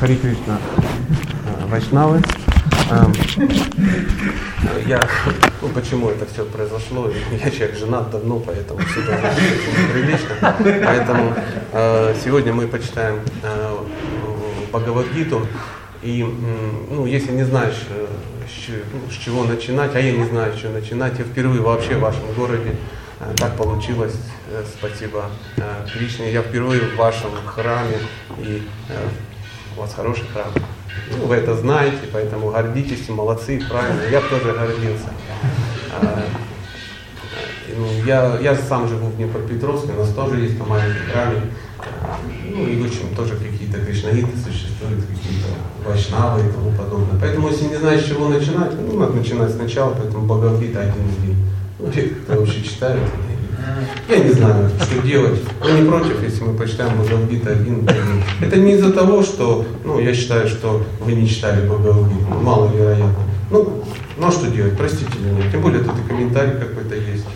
Хари Кришна, э, Вайшнавы. Эм, я, ну почему это все произошло? Я человек женат давно, поэтому все прилично. Поэтому э, сегодня мы почитаем э, Бхагавадгиту. И, ну, если не знаешь, с, ну, с чего начинать, а я не знаю, с чего начинать, я впервые вообще в вашем городе, так получилось, спасибо Кришне, я впервые в вашем храме, и у вас хороший храм. Ну, вы это знаете, поэтому гордитесь, молодцы, правильно. Я тоже гордился. А, ну, я, я сам живу в Днепропетровске, у нас тоже есть там маленький храме. Ну и в общем тоже какие-то кришнаиты существуют, какие-то вайшнавы и тому подобное. Поэтому если не знаешь, с чего начинать, ну надо начинать сначала, поэтому Бхагавдита один них. Ну, кто вообще читает, я не знаю, что делать. Я не против, если мы почитаем Бхагавдита один. Это не из-за того, что, ну, я считаю, что вы не читали Бхагавдиту, ну, маловероятно. Ну, ну а что делать, простите меня. Тем более тут и комментарий какой-то есть.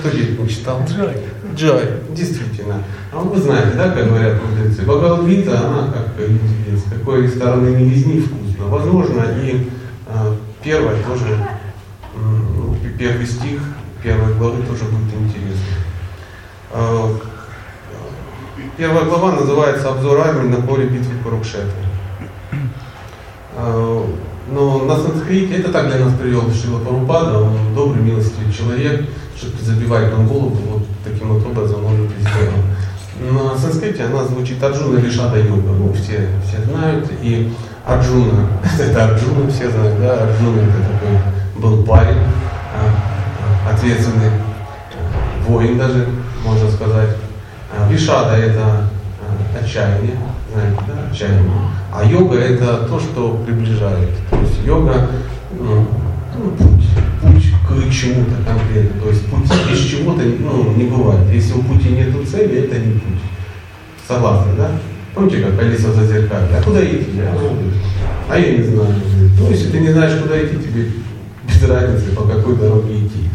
Кто здесь не читал? Джай. Джай, действительно. А вы знаете, да, как говорят мудрецы, Бхагавдгита, она как с какой стороны не лизни вкусно. Возможно, и э, первое тоже, ну, первый стих первой главы тоже будет интересно. А, первая глава называется «Обзор армии на поле битвы Курукшеты». А, но на санскрите, это так для нас привел Шила Парупада, он добрый, милостивый человек, что-то забивает нам голову, вот таким вот образом он это сделал. На санскрите она звучит Арджуна Вишада Йога, ну все, все знают, и Арджуна, это Арджуна, все знают, да, Арджуна это такой был парень, ответственный воин даже, можно сказать. А, Вишада – это а, отчаяние, знаете, да, отчаяние. А йога – это то, что приближает. То есть йога ну, ну, путь, путь к чему-то конкретно. То есть путь из чего-то ну, не бывает. Если у пути нет цели, это не путь. Согласны, да? Помните, как Алиса за зеркалье? А куда идти? А, а я не знаю. Ну, если ты не знаешь, куда идти, тебе без разницы, по какой дороге идти.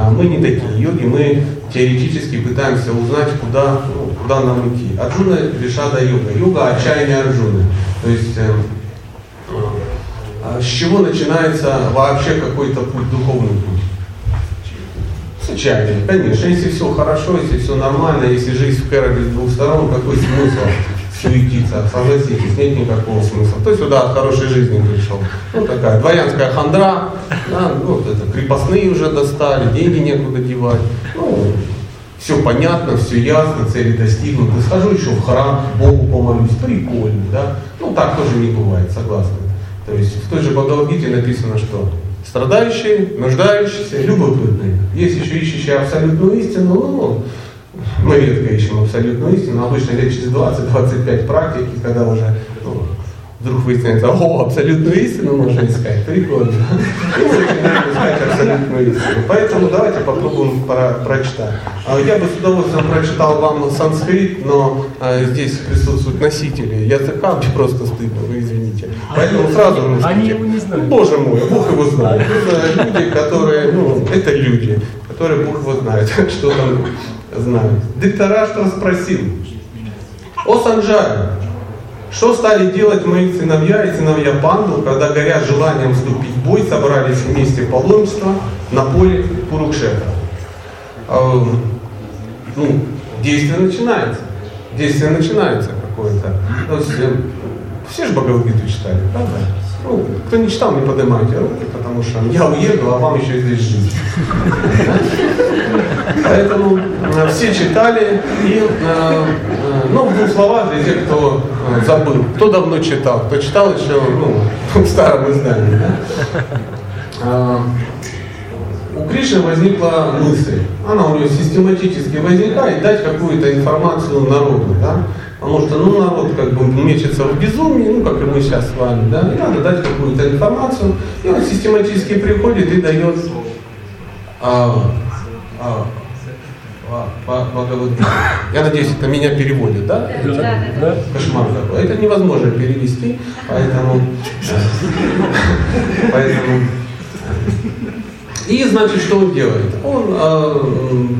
А мы не такие йоги, мы теоретически пытаемся узнать, куда, ну, куда нам идти. Арджуна Вишада йога. Йога отчаяния Арджуны. То есть э, э, с чего начинается вообще какой-то путь, духовный путь? С отчаяния, конечно. Если все хорошо, если все нормально, если жизнь в Кэробе с двух сторон, какой смысл? Суетиться, согласитесь, нет никакого смысла. Кто сюда от хорошей жизни пришел? Ну, такая дворянская хандра, да, ну, вот это, крепостные уже достали, деньги некуда девать. Ну, все понятно, все ясно, цели достигнуты. Схожу еще в храм, Богу помолюсь, прикольно, да? Ну, так тоже не бывает, согласны. То есть в той же Бхагавадгите написано, что страдающие, нуждающиеся, любопытные. Есть еще ищущие абсолютную истину, ну, мы редко ищем абсолютную истину, обычно лет через 20-25 практики, когда уже ну, вдруг выясняется, о, абсолютную истину можно искать, прикольно. И мы начинаем искать абсолютную истину. Поэтому давайте попробуем про прочитать. А я бы с удовольствием прочитал вам санскрит, но а, здесь присутствуют носители языка, мне просто стыдно, вы извините. Поэтому сразу русские. Они его не знают. Боже мой, Бог его знает. Это люди, которые, ну, это люди, которые Бог его знает, что там знают. Диктораштра спросил, о Санджаре, что стали делать мои сыновья и сыновья Панду, когда, горя желанием вступить в бой, собрались вместе паломничества на поле Курукшета? Э, ну, действие начинается. Действие начинается какое-то. Все же Бхагавадгиту читали, правда? Ну, кто не читал, не поднимайте руки, потому что я уеду, а вам еще здесь жить. Поэтому э, все читали и, э, э, ну, в двух словах для тех, кто забыл, кто давно читал, кто читал еще, ну, в старом издании. Да? У Кришны возникла мысль, она у нее систематически возникает, дать какую-то информацию народу, да? Потому что, ну, народ как бы мечется в безумии, ну, как и мы сейчас с вами, да, и надо дать какую-то информацию, и он систематически приходит и дает а, а, Бхагавадгита. Я надеюсь, это меня переводит, да? Да, да, да. Кошмар такой. Это невозможно перевести, поэтому... поэтому и, значит, что он делает? Он э,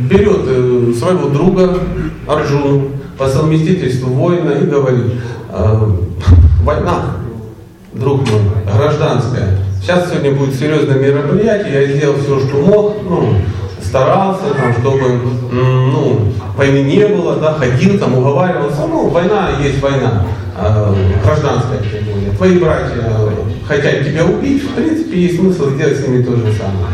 берет э, своего друга Арджуну по совместительству воина и говорит, э, война, друг мой, гражданская. Сейчас сегодня будет серьезное мероприятие, я сделал все, что мог, ну, старался, там, чтобы ну, войны не было, да, ходил, там, уговаривался. Ну, война есть война, э, гражданская тем более. Твои братья хотят тебя убить, в принципе, есть смысл сделать с ними то же самое.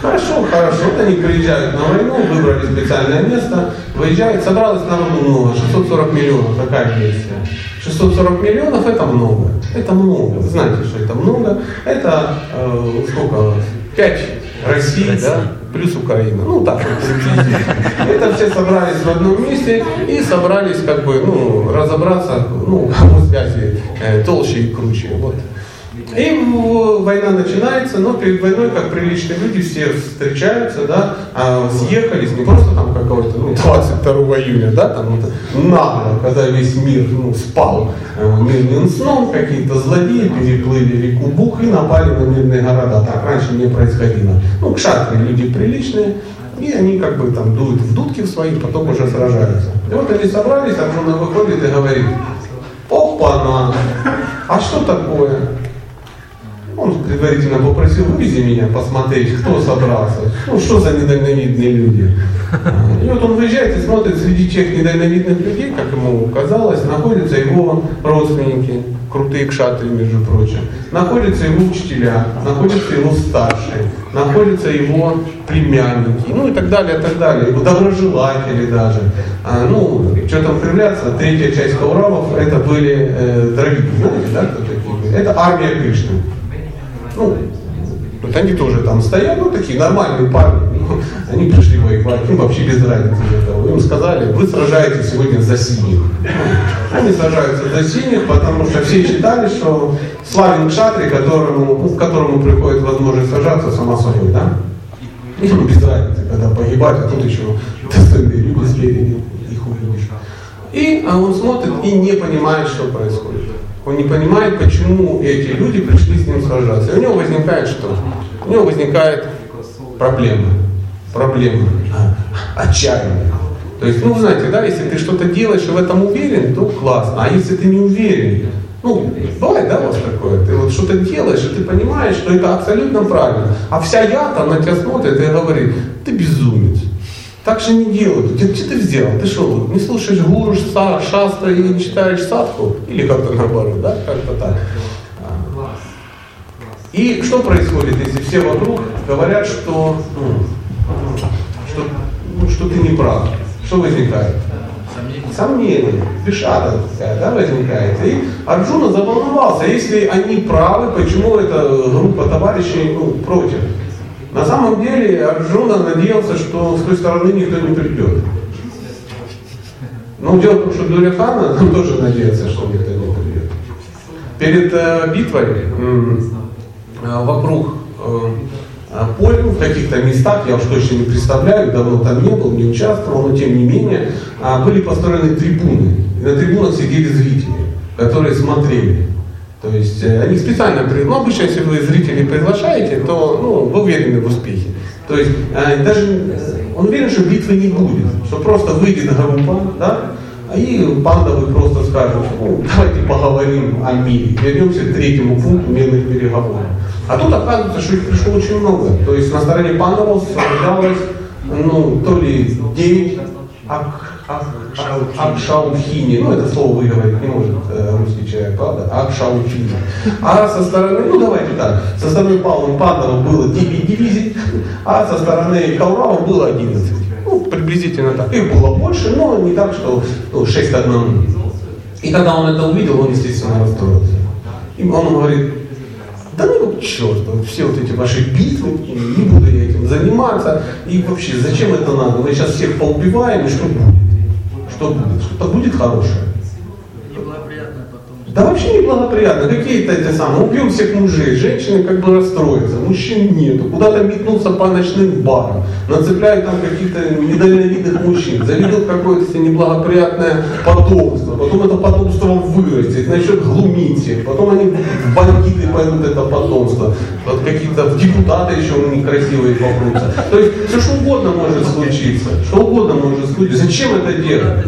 Хорошо, хорошо. Вот они приезжают на войну, выбрали специальное место, выезжают, собралось народу много, 640 миллионов, какая версия? 640 миллионов это много. Это много. Знаете, что это много. Это э, сколько? 5 России, да? Плюс Украина. Ну так вот Это все собрались в одном месте и собрались как бы ну, разобраться, ну, связи э, толще и круче. Вот. И война начинается, но перед войной, как приличные люди, все встречаются, да, а, съехались, не просто там какого-то, ну, 22 июня, да, там нагло, когда весь мир, ну, спал э, мирным сном, какие-то злодеи переплыли реку Бух и напали на мирные города. Так раньше не происходило. Ну, кшатры люди приличные, и они как бы там дуют в дудки в свои, потом уже сражаются. И вот они собрались, Арджуна выходит и говорит, опа-на, а что такое? Он предварительно попросил, вывези меня посмотреть, кто собрался. Ну, что за недальновидные люди. И вот он выезжает и смотрит, среди тех недальновидных людей, как ему казалось, находятся его родственники, крутые кшатры, между прочим. Находятся его учителя, находятся его старшие, находятся его племянники, ну и так далее, и так далее, его доброжелатели даже. А, ну, что там кривляться, третья часть кауравов, это были э, дравиды, знаете, да, кто такие? Это армия Кришны. Ну, вот они тоже там стоят, ну такие нормальные парни. Ну, они пришли воевать, им вообще без разницы. Им сказали, вы сражаетесь сегодня за синих. Они сражаются за синих, потому что все считали, что славен кшатри, которому, которому приходит возможность сражаться само собой, да? Им без разницы, когда погибать, а тут еще достойные люди спереди их увидишь. И а он смотрит и не понимает, что происходит. Он не понимает, почему эти люди пришли с ним сражаться. И у него возникает что? У него возникает проблема. Проблема. Отчаяние. То есть, ну, знаете, да, если ты что-то делаешь и в этом уверен, то классно. А если ты не уверен, ну, бывает, да, у вас такое? Ты вот что-то делаешь, и ты понимаешь, что это абсолютно правильно. А вся я на тебя смотрит и говорит, ты безумец. Так же не делают. Где, где ты взял? Ты что, не слушаешь гуру, шаста и не читаешь садху? Или как-то наоборот, да? Как-то так. И что происходит, если все вокруг говорят, что, ну, что, ну, что ты не прав? Что возникает? Сомнение, бешада да, возникает. И Арджуна заволновался, если они правы, почему эта группа товарищей ну, против? На самом деле Арджуна надеялся, что с той стороны никто не придет. Но дело в том, что Дурихана он тоже надеется, что никто не придет. Перед э, битвой э, вокруг э, поль, в каких-то местах, я уж точно не представляю, давно там не был, не участвовал, но тем не менее, э, были построены трибуны. И на трибунах сидели зрители, которые смотрели. То есть э, они специально, ну обычно, если вы зрителей приглашаете, то ну, вы уверены в успехе. То есть э, даже э, он уверен, что битвы не будет, что просто выйдет группа, да, и пандавы просто скажут, ну, давайте поговорим о мире, вернемся к третьему пункту мирных переговоров. А тут оказывается, что их пришло очень много. То есть на стороне пандавов собралось, ну, то ли 9 ак Акшаухини. Ну, это слово выговорить не может э, русский человек, правда? Акшаухини. А со стороны, ну давайте так, со стороны Павла Пандова было 9 дивизий, а со стороны Каурава было 11. Ну, приблизительно так. Их было больше, но не так, что ну, 6 к 1. И когда он это увидел, он, естественно, расстроился. И он говорит, да ну к черту, все вот эти ваши битвы, не буду я этим заниматься. И вообще, зачем это надо? Мы сейчас всех поубиваем, и что будет? что будет? Что-то будет хорошее. Да вообще неблагоприятно. Какие-то эти самые. Убьем всех мужей. Женщины как бы расстроятся. Мужчин нету. Куда-то метнуться по ночным барам. Нацепляют там каких-то недальновидных мужчин. Заведут какое-то неблагоприятное потомство. Потом это потомство вырастет. Начнет глумить их. Потом они в бандиты пойдут это потомство. Вот какие-то в депутаты еще некрасивые попрутся. То есть все что угодно может случиться. Что угодно может случиться. Зачем это делать?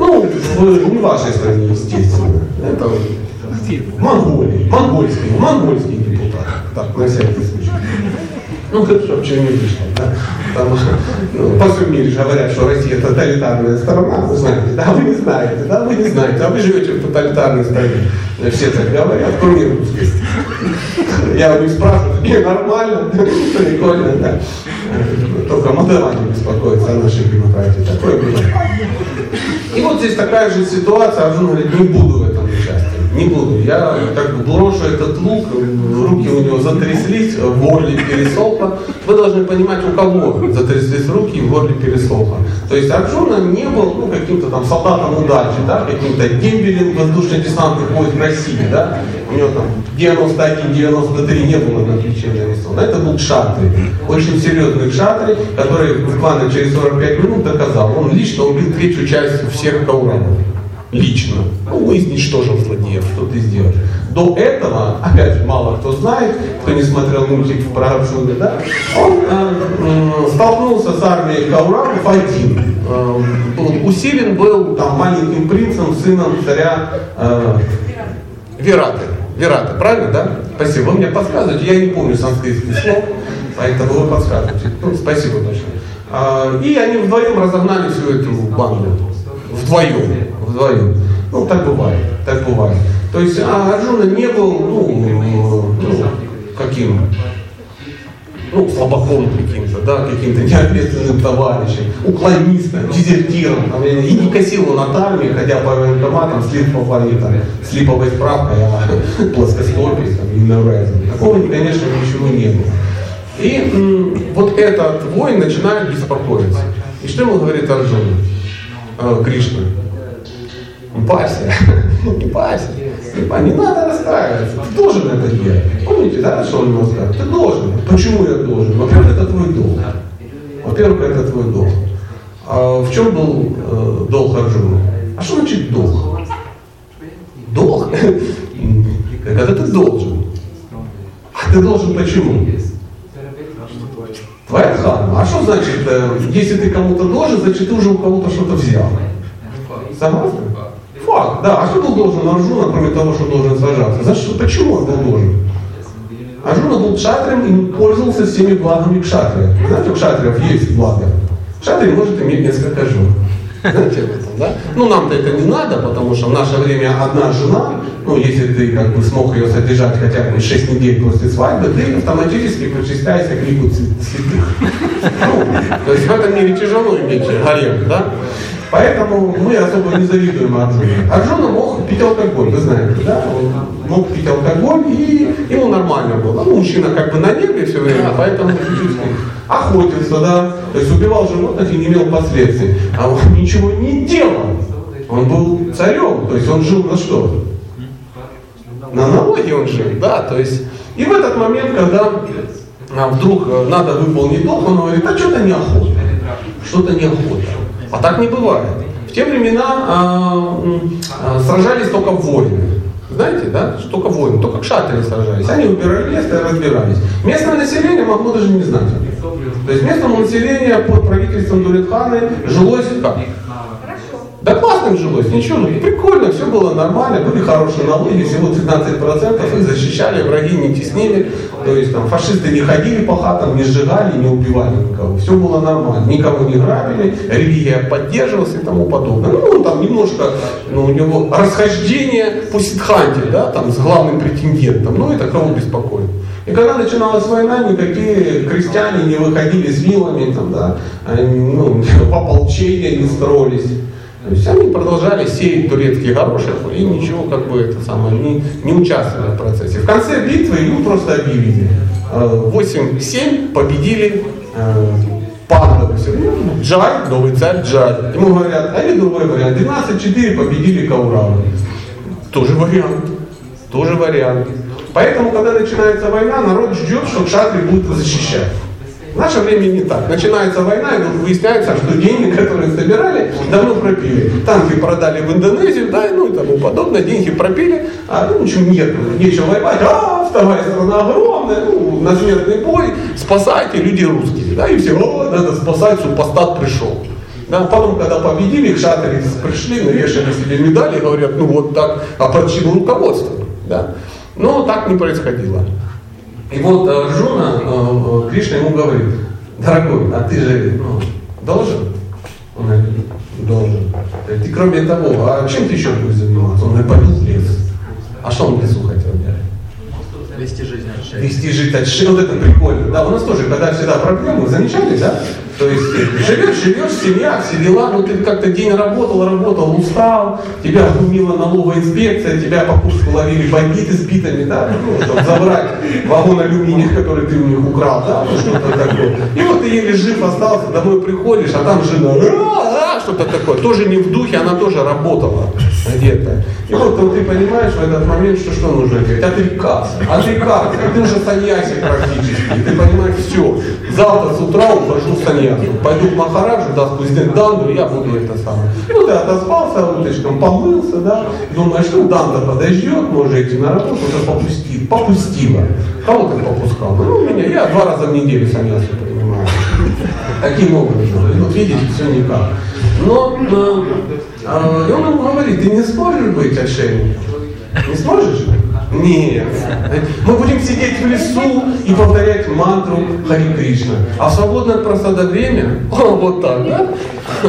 Ну, в не вашей стране, естественно. Это Монголии. Монгольский, монгольский депутат. Так, на всякий случай. Ну, как вообще не вышло, да? Там, ну, по всему мире говорят, что Россия тоталитарная страна, вы знаете, да, вы не знаете, да, вы не знаете, а вы живете в тоталитарной стране. Все так говорят, кроме русской. Я у них спрашиваю, не, нормально, прикольно, да. Только молдаване беспокоятся о нашей демократии. Такое было. И вот здесь такая же ситуация, а жена говорит, не буду в этом не буду. Я как бы брошу этот лук, руки у него затряслись, в горле пересохло. Вы должны понимать, у кого затряслись руки и в горле пересохло. То есть Арджуна не был ну, каким-то там солдатом удачи, да, каким-то дембелем воздушно-десантных войск России, да. У него там 91-93 не было отличие нарисовано. Это был кшатри, очень серьезный кшатри, который буквально через 45 минут доказал. Он лично убил третью часть всех кауранов лично. Ну, изничтожил злодеев, что ты сделаешь. До этого, опять мало кто знает, кто не смотрел мультик про Арджуна, да, он э, столкнулся с армией Кауравов один. Э, усилен был там маленьким принцем, сыном царя э, Вераты. Вераты, правильно, да? Спасибо. Вы мне подсказываете, я не помню санскритских слов, поэтому вы подсказываете. Ну, спасибо большое. Э, и они вдвоем разогнали всю эту банду. Вдвоем вдвоем. Ну, так бывает, так бывает. То есть а Арджуна не был, ну, каким, ну, слабаком каким-то, да, каким-то неответственным товарищем, уклонистом, дезертиром, там, и не косил он от армии, ходя по военкоматам с липовой, там, с липовой справкой о плоскостопии, там, и Такого, конечно, ничего не было. И м, вот этот воин начинает беспокоиться. И что ему говорит Арджуна, э, Кришна? Не парься, не парься. Не надо расстраиваться. Ты должен это делать. Помните, да, что он ему сказал? Ты должен. Почему я должен? Во-первых, это твой долг. Во-первых, это твой долг. А в чем был э, долг Арджуна? А что значит долг? Долг? Когда ты должен. А ты должен почему? Твоя дхарма. А что значит, э, если ты кому-то должен, значит ты уже у кого-то что-то взял? Согласны? Факт, да. А что был должен Арджуна, кроме того, что должен сажаться? За что? Почему он был должен? Арджуна был кшатрем и пользовался всеми благами кшатрия. Знаете, у кшатриев есть благо. Кшатрий может иметь несколько жен. Знаете об этом, да? Ну, нам-то это не надо, потому что в наше время одна жена, ну, если ты как бы смог ее содержать хотя бы 6 недель после свадьбы, ты автоматически причисляешься к лику святых. Ну, то есть в этом мире тяжело иметь гарем, да? Поэтому мы особо не завидуем Арджуне. Арджуна мог пить алкоголь, вы знаете, да? Он мог пить алкоголь, и ему нормально было. Ну, мужчина как бы на небе все время, поэтому чуть-чуть охотился, да? То есть убивал животных и не имел последствий. А он ничего не делал. Он был царем, то есть он жил на что? На налоги он жил, да, то есть. И в этот момент, когда вдруг э, надо выполнить долг, он говорит, а что-то неохота. Что-то неохота. А так не бывает. В те времена э, э, сражались только воины. Знаете, да? Только воины, только кшатри сражались. Они убирали место и разбирались. Местное население могло даже не знать. То есть местному населению под правительством Дулитханы жилось как? Да классно им жилось, ничего, ну прикольно, все было нормально, были хорошие налоги, всего 15%, их защищали, враги не теснили, то есть там фашисты не ходили по хатам, не сжигали, не убивали никого, все было нормально, никого не грабили, религия поддерживалась и тому подобное. Ну, там немножко, ну, у него расхождение по Сидханте, да, там, с главным претендентом, ну, это кого беспокоит. И когда начиналась война, никакие крестьяне не выходили с вилами, там, да, ну, ополчения не строились. То есть они продолжали сеять турецкий горошек и ничего как бы это самое, не, не участвовали в процессе. В конце битвы им просто объявили. 8-7 э, победили э. Ну, Джай, новый царь Джай. Ему говорят, а или другой вариант, 12-4 победили Кауравы. Тоже вариант. Тоже вариант. Поэтому, когда начинается война, народ ждет, что Кшатри будет защищать. В наше время не так. Начинается война, и выясняется, что деньги, которые собирали, давно пропили. Танки продали в Индонезию, да, ну и тому подобное, деньги пропили, а ну ничего нет, нечего воевать, а вторая страна огромная, ну, на смертный бой, спасайте, люди русские, да, и все, о, надо спасать, супостат пришел. Да, потом, когда победили, кшатри пришли, навешали себе медали и говорят, ну вот так, а почему руководство? Да? Но так не происходило. И вот Арджуна, э, э, Кришна ему говорит, дорогой, а ты же ну, должен? Он говорит, должен. Ты кроме того, а чем ты еще будешь заниматься? Он говорит, пойду в лес. А что он в лесу хотел делать? Вести жизнь от. Вести жизнь от. Вот это прикольно. Да, у нас тоже, когда всегда проблемы, замечали, да? То есть живешь, живешь, семья, все дела, но ты как-то день работал, работал, устал, тебя глумила налоговая инспекция, тебя по курсу ловили бандиты с битами, да, ну, там, забрать вагон алюминия, который ты у них украл, да, ну, что-то такое. И вот ты еле жив остался, домой приходишь, а там жена, а, а, что-то такое, тоже не в духе, она тоже работала где-то. И вот, вот ты понимаешь в этот момент, что что нужно делать? Отрекаться, отрекаться, ты уже саньяси практически, ты понимаешь, все, завтра с утра ухожу в саньяси я пойду к Махараджу, даст президент Данду, я буду это самое. Ну ты отоспался уточком, помылся, да, думаешь, ну Данда подождет, может идти на работу, уже попустил, попустила. Кого ты попускал? Ну меня, я два раза в неделю саньясу принимаю. Таким образом. Вот видите, все никак. Но э, э, он ему говорит, ты не сможешь быть отшельником? Не сможешь? Нет. Мы будем сидеть в лесу и повторять мантру Хари Кришна. А в свободное от просада время, о, вот так, да?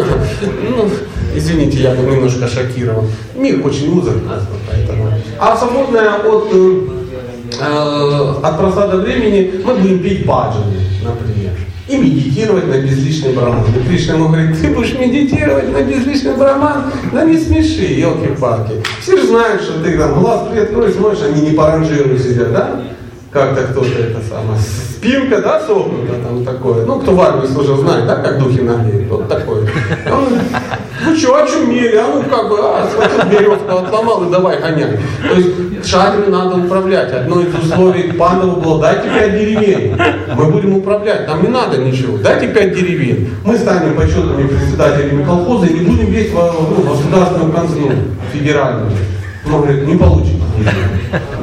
Ну, извините, я был немножко шокирован. Мир очень узок, поэтому. А свободное от, э, от просада времени мы будем петь баджаны, например и медитировать на безличный браман. И Кришна ему говорит, ты будешь медитировать на безличный браман? Да не смеши, елки-палки. Все же знают, что ты там глаз приоткрой, смотришь, они не по ранжиру сидят, да? Как-то кто-то это самое. Спинка, да, согнута там такое. Ну, кто в армии служил, знает, да, как духи наглеют. Вот такое. Он, ну что, очумели, а ну как бы, а, схватил березку, отломал и давай гонять. То есть шадрами надо управлять. Одно из условий пандова было, дайте пять деревень. Мы будем управлять, нам не надо ничего. Дайте пять деревень. Мы станем почетными председателями колхоза и не будем весь ну, государственную казну федеральную. Он говорит, не получится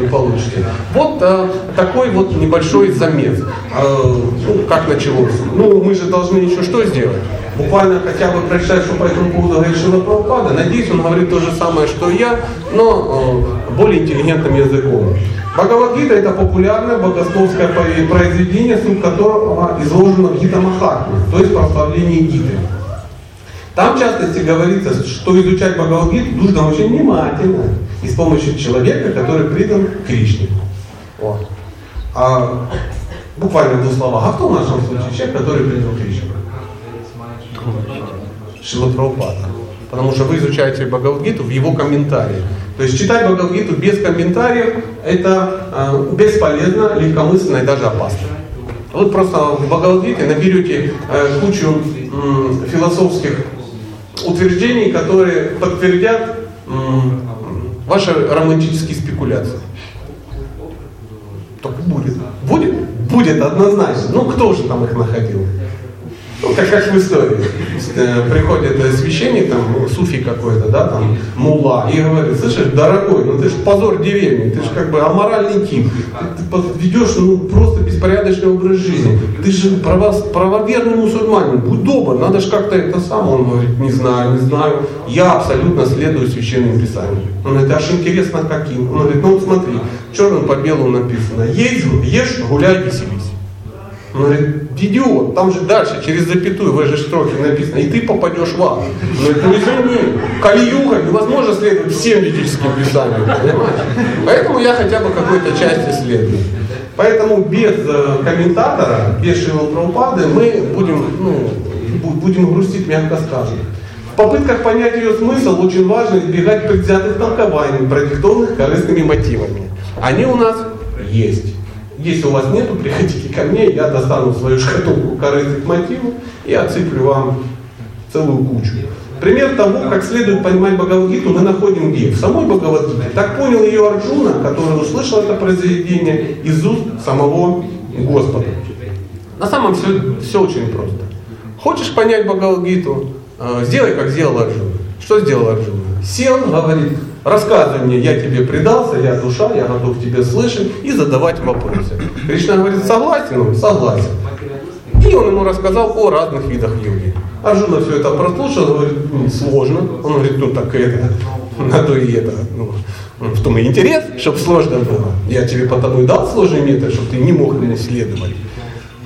не получите. Вот э, такой вот небольшой замес. Э, ну, как началось? Ну, мы же должны еще что сделать? Буквально хотя бы прочитать, что по этому поводу Шила Прабхупада. Надеюсь, он говорит то же самое, что и я, но э, более интеллигентным языком. Бхагавадгита это популярное богословское произведение, суть которого изложено в Гита Махатме, то есть прославление Гиты. Там в частности говорится, что изучать Бхагавадгиту нужно очень внимательно и с помощью человека, который придан Кришне. Вот. А буквально в двух словах, а кто в нашем случае человек, который придан Кришне? Шила Прабхупада. Потому что вы изучаете Бхагавадгиту в его комментарии. То есть читать Бхагавадгиту без комментариев это э, бесполезно, легкомысленно и даже опасно. Вы просто в Бхагавадгите наберете э, кучу э, философских утверждений, которые подтвердят э, ваши романтические спекуляции. Только будет. Будет? Будет однозначно. Ну, кто же там их находил? Ну, как, как в истории. Э, приходит священник, там, суфи какой-то, да, там, мула, и говорит, слышишь, дорогой, ну ты же позор деревни, ты же как бы аморальный тип, ты, ты ведешь, ну, просто беспорядочный образ жизни, ты же право, правоверный мусульманин, будь добр, надо же как-то это сам, он говорит, не знаю, не знаю, я абсолютно следую священным писаниям. Он говорит, аж интересно каким? Он говорит, ну вот смотри, черным по белому написано, ешь, ешь, гуляй, веселись. Он говорит, идиот, там же дальше, через запятую в этой строке написано, и ты попадешь в ад. Он говорит, ну извини, Кали-юга невозможно следовать всем ведическим писаниям, понимаешь? Поэтому я хотя бы какой-то части следую. Поэтому без э, комментатора, без Шилы Прабхупады мы будем, ну, будем грустить, мягко скажем. В попытках понять ее смысл очень важно избегать предвзятых толкований, продиктованных корыстными мотивами. Они у нас есть. Если у вас нету, приходите ко мне, я достану свою шкатулку корыстных мотивов и отсыплю вам целую кучу. Пример того, как следует понимать Бхагавадгиту, мы находим где? В самой Бхагавадгите. Так понял ее Арджуна, который услышал это произведение из уст самого Господа. На самом деле все очень просто. Хочешь понять Бхагавадгиту, э, сделай, как сделал Арджуна. Что сделал Арджуна? Сел, говорит, Рассказывай мне, я тебе предался, я душа, я готов тебе слышать и задавать вопросы. Кришна говорит, согласен? Он согласен. И он ему рассказал о разных видах йоги. Арджуна все это прослушал, говорит, ну, сложно. Он говорит, ну так это, надо и это, ну, в том и интерес, чтобы сложно было. Я тебе потому и дал сложный метод, чтобы ты не мог ему следовать.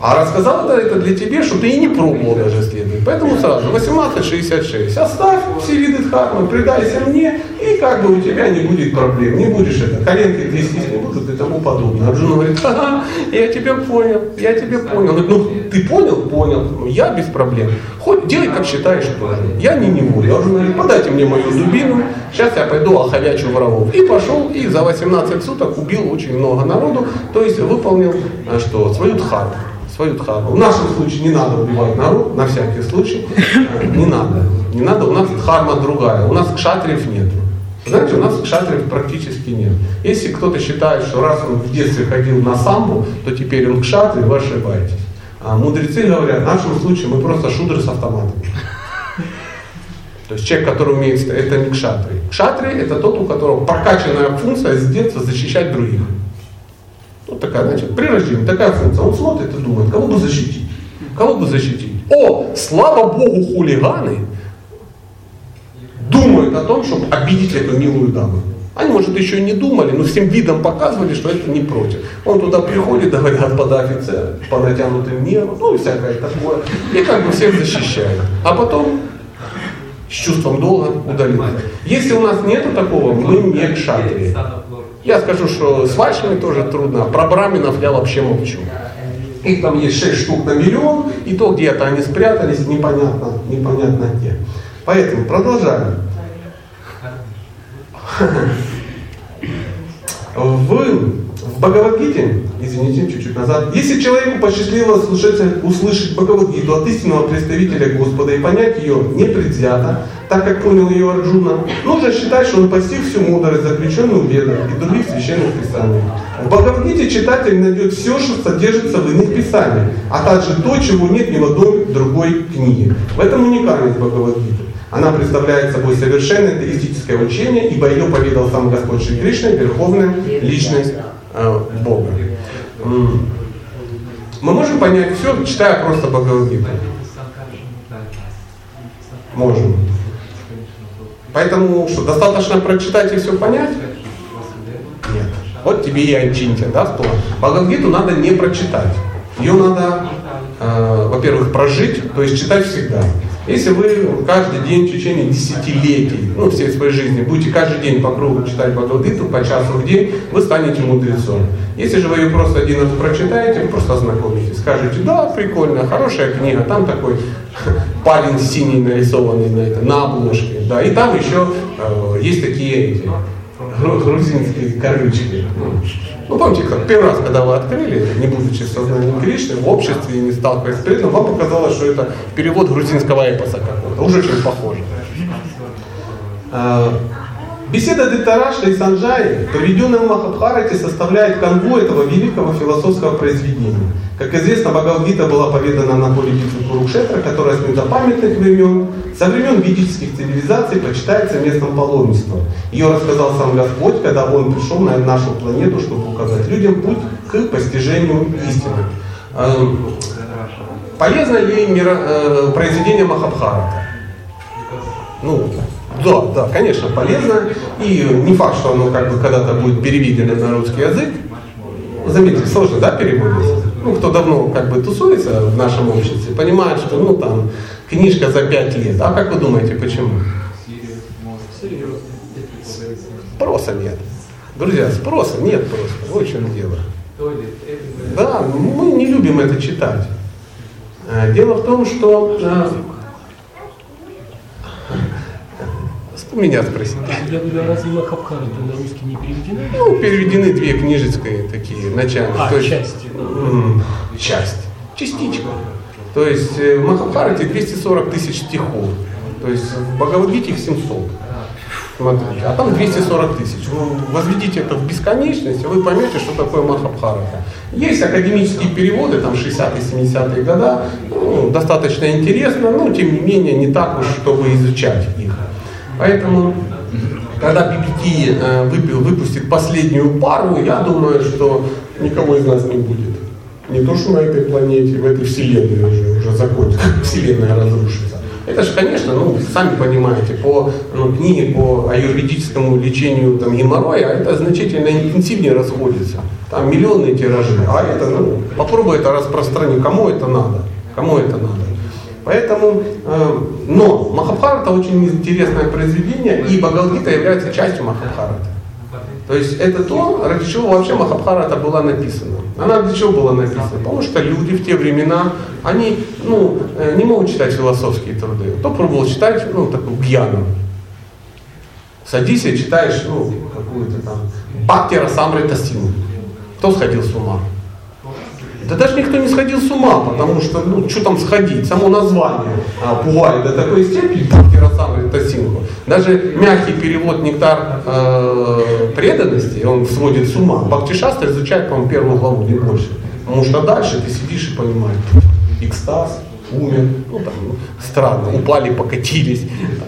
А рассказал это, это для тебя, что ты и не пробовал даже следовать. Поэтому сразу 1866. Оставь все виды дхармы, предайся мне, и как бы у тебя не будет проблем. Не будешь это, коленки трястись не будут и тому подобное. Арджуна говорит, ага, я тебя понял, я тебя понял. говорит, ну ты понял? Понял. Я без проблем. Хоть делай, как считаешь тоже. Я не неволю. Арджуна говорит, подайте мне мою дубину, сейчас я пойду оховячу врагов. И пошел, и за 18 суток убил очень много народу, то есть выполнил а, что, свою дхарму свою дхарму. В нашем случае не надо убивать народ, на всякий случай. Э, не надо. Не надо, у нас дхарма другая. У нас кшатриев нет. Знаете, у нас кшатриев практически нет. Если кто-то считает, что раз он в детстве ходил на самбу, то теперь он кшатри, вы ошибаетесь. А мудрецы говорят, в нашем случае мы просто шудры с автоматом. То есть человек, который умеет, это не кшатри. Кшатри это тот, у которого прокачанная функция с детства защищать других. Вот такая, значит, при рождении такая функция. Он смотрит и думает, кого бы защитить? Кого бы защитить? О, слава богу, хулиганы думают о том, чтобы обидеть эту милую даму. Они, может, еще не думали, но всем видом показывали, что это не против. Он туда приходит, говорит, господа офицеры, по натянутым нервам, ну и всякое такое. И как бы всех защищает. А потом с чувством долга удаляет. Если у нас нету такого, мы не кшатрии. Я скажу, что с вайшами тоже трудно, про браминов я вообще молчу. Их там есть 6 штук на миллион, и то где-то они спрятались, непонятно, непонятно где. Поэтому продолжаем. В Бхагавадгите, извините, чуть-чуть назад, если человеку посчастливилось услышать, услышать Бхагавадгиту от истинного представителя Господа и понять ее непредвзято, так как понял ее Арджуна, нужно считать, что он постиг всю мудрость, заключенную в Ведах и других священных писаниях. В Бхагавадгите читатель найдет все, что содержится в иных писаниях, а также то, чего нет ни в одной другой книге. В этом уникальность Бхагавадгиты. Она представляет собой совершенное теистическое учение, ибо ее поведал сам Господь Шри Кришна, верховная личность Бога. Мы можем понять все, читая просто Бхагавадгиту. Можем. Поэтому что, достаточно прочитать и все понять? Нет. Вот тебе и Анчинтия, да, всплыла. Бхагавадгиту надо не прочитать. Ее надо, э, во-первых, прожить, то есть читать всегда. Если вы каждый день в течение десятилетий, ну, всей своей жизни, будете каждый день по кругу читать Бхагавадгиту по часу в день, вы станете мудрецом. Если же вы ее просто один раз прочитаете, вы просто ознакомитесь. Скажете, да, прикольно, хорошая книга, там такой парень синий нарисованный на, это, на обложке, да, и там еще э, есть такие эти, грузинские корючки. Ну, помните, как первый раз, когда вы открыли, не будучи сознанием Кришны, в обществе и не сталкиваясь с вам показалось, что это перевод грузинского эпоса какого-то. Уже очень похоже. Беседа Дитараши и Санджаи, проведенная в Махабхарате, составляет канву этого великого философского произведения. Как известно, Бхагавдита была поведана на поле битвы Курукшетра, которая с недопамятных времен, со времен ведических цивилизаций почитается местом паломничества. Ее рассказал сам Господь, когда Он пришел на нашу планету, чтобы указать людям путь к постижению истины. Эм, полезно ли э, произведение Махабхарата? Ну, да, да, конечно, полезно. И не факт, что оно как бы когда-то будет переведено на русский язык. Заметьте, сложно, да, переводится? ну, кто давно как бы тусуется в нашем обществе, понимает, что ну там книжка за пять лет. А как вы думаете, почему? Спроса нет. Друзья, спроса нет просто. Вот в чем дело. Да, мы не любим это читать. Э, дело в том, что э, У меня спросите. Разве Махабхарата на русский не переведены? Ну, переведены две книжечки такие, начальные. А, То есть, части. часть. Частичка. То есть э, в Махабхарате 240 тысяч стихов. То есть в Бхагавадгите их 700. Смотрите, а там 240 тысяч. Вы возведите это в бесконечность, и вы поймете, что такое Махабхарата. Есть академические переводы, там 60-е, 70-е года, ну, достаточно интересно, но тем не менее не так уж, чтобы изучать их. Поэтому, когда BBT э, выпустит последнюю пару, я думаю, что никого из нас не будет. Не то, что на этой планете, в этой вселенной уже, уже закончится, вселенная разрушится. Это же, конечно, ну, сами понимаете, по ну, книге по аюрведическому лечению там, геморроя, это значительно интенсивнее расходится. Там миллионные тиражи. А это, ну, попробуй это распространить. Кому это надо? Кому это надо? Поэтому, э, но Махабхарата очень интересное произведение, и Бхагавадгита является частью Махабхарата. То есть это то, ради чего вообще Махабхарата была написана. Она для чего была написана? Потому что люди в те времена, они ну, э, не могут читать философские труды. Кто пробовал читать, ну, такую гьяну? Садись и читаешь, ну, какую-то там, Бхактира Самрита Сину. Кто сходил с ума? Да даже никто не сходил с ума, потому что, ну, что там сходить, само название а, пугали до такой степени, Тасинху. Даже мягкий перевод «Нектар э, преданности», он сводит с ума. Бхактишастр изучает, по-моему, первую главу, не больше. Потому что дальше ты сидишь и понимаешь, экстаз, умер, ну там, ну, странно, упали, покатились,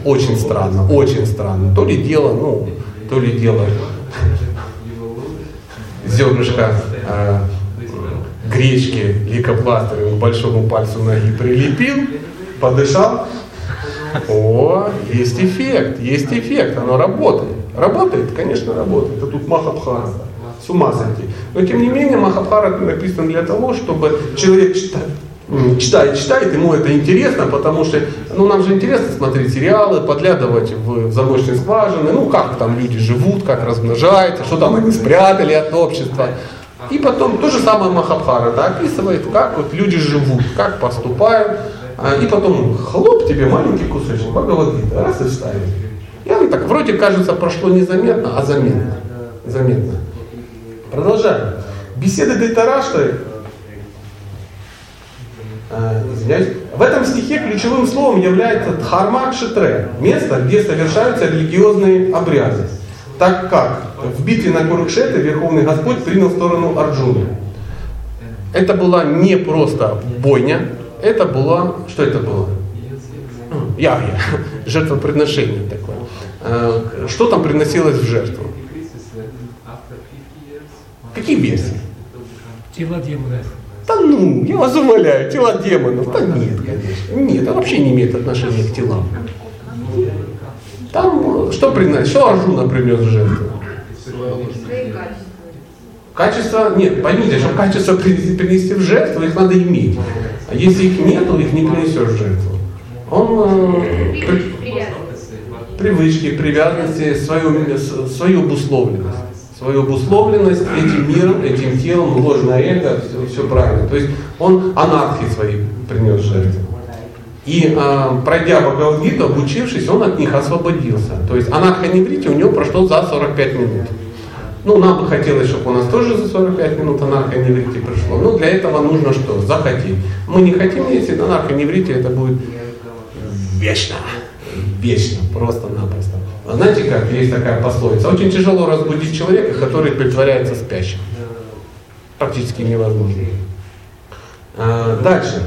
очень странно, очень странно. То ли дело, ну, то ли дело зернышко э, гречки лейкопластырем к большому пальцу ноги прилепил, подышал. О, есть эффект, есть эффект, оно работает. Работает, конечно, работает. Это тут Махабхара. С ума сойти. Но тем не менее Махабхара написан для того, чтобы человек читает, читает, читает, ему это интересно, потому что ну, нам же интересно смотреть сериалы, подглядывать в замочные скважины, ну как там люди живут, как размножаются, что там они спрятали от общества. И потом то же самое Махабхара да, описывает, как вот люди живут, как поступают. А, и потом хлоп тебе маленький кусочек Бхагавадгита, раз и вставит. И оно так вроде кажется прошло незаметно, а заметно. Заметно. Продолжаем. Беседы Дайтарашты а, извиняюсь. В этом стихе ключевым словом является Дхарма Кшитре, место, где совершаются религиозные обряды так как в битве на Курукшете Верховный Господь принял сторону Арджуны. Это была не просто бойня, это была, что это было? Ягья, жертвоприношение такое. Э, что там приносилось в жертву? Какие версии? Тела демонов. Да ну, я вас умоляю, тела демонов. Да нет, конечно. Нет, это вообще не имеет отношения к телам. Там что приносит? Что Арджуна принес в жертву? Качество, нет, поймите, чтобы качество принести, в жертву, их надо иметь. А если их нет, то их не принесешь в жертву. Он э, при, привычки, привязанности, свою, свою обусловленность. Свою обусловленность этим миром, этим телом, ложное эго, все, все правильно. То есть он анархии свои принес жертву. И э, пройдя Бхагавадгиту, обучившись, он от них освободился. То есть анархоневрите у него прошло за 45 минут. Ну, нам бы хотелось, чтобы у нас тоже за 45 минут анархоневрите пришло. Но для этого нужно что? Захотеть. Мы не хотим, если анархоневрите это будет вечно. Вечно, просто-напросто. А знаете как, есть такая пословица. Очень тяжело разбудить человека, который притворяется спящим. Практически невозможно. А, дальше.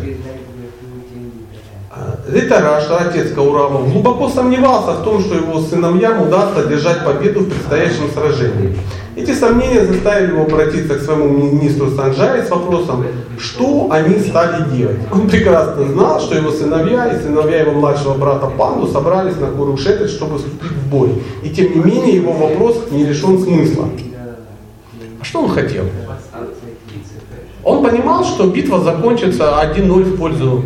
Ритараша, отец Каурава, глубоко сомневался в том, что его сыновьям удастся одержать победу в предстоящем сражении. Эти сомнения заставили его обратиться к своему министру Санджаи с вопросом, что они стали делать. Он прекрасно знал, что его сыновья и сыновья его младшего брата Панду собрались на Курушетре, чтобы вступить в бой. И тем не менее его вопрос не лишен смысла. А что он хотел? Он понимал, что битва закончится 1-0 в пользу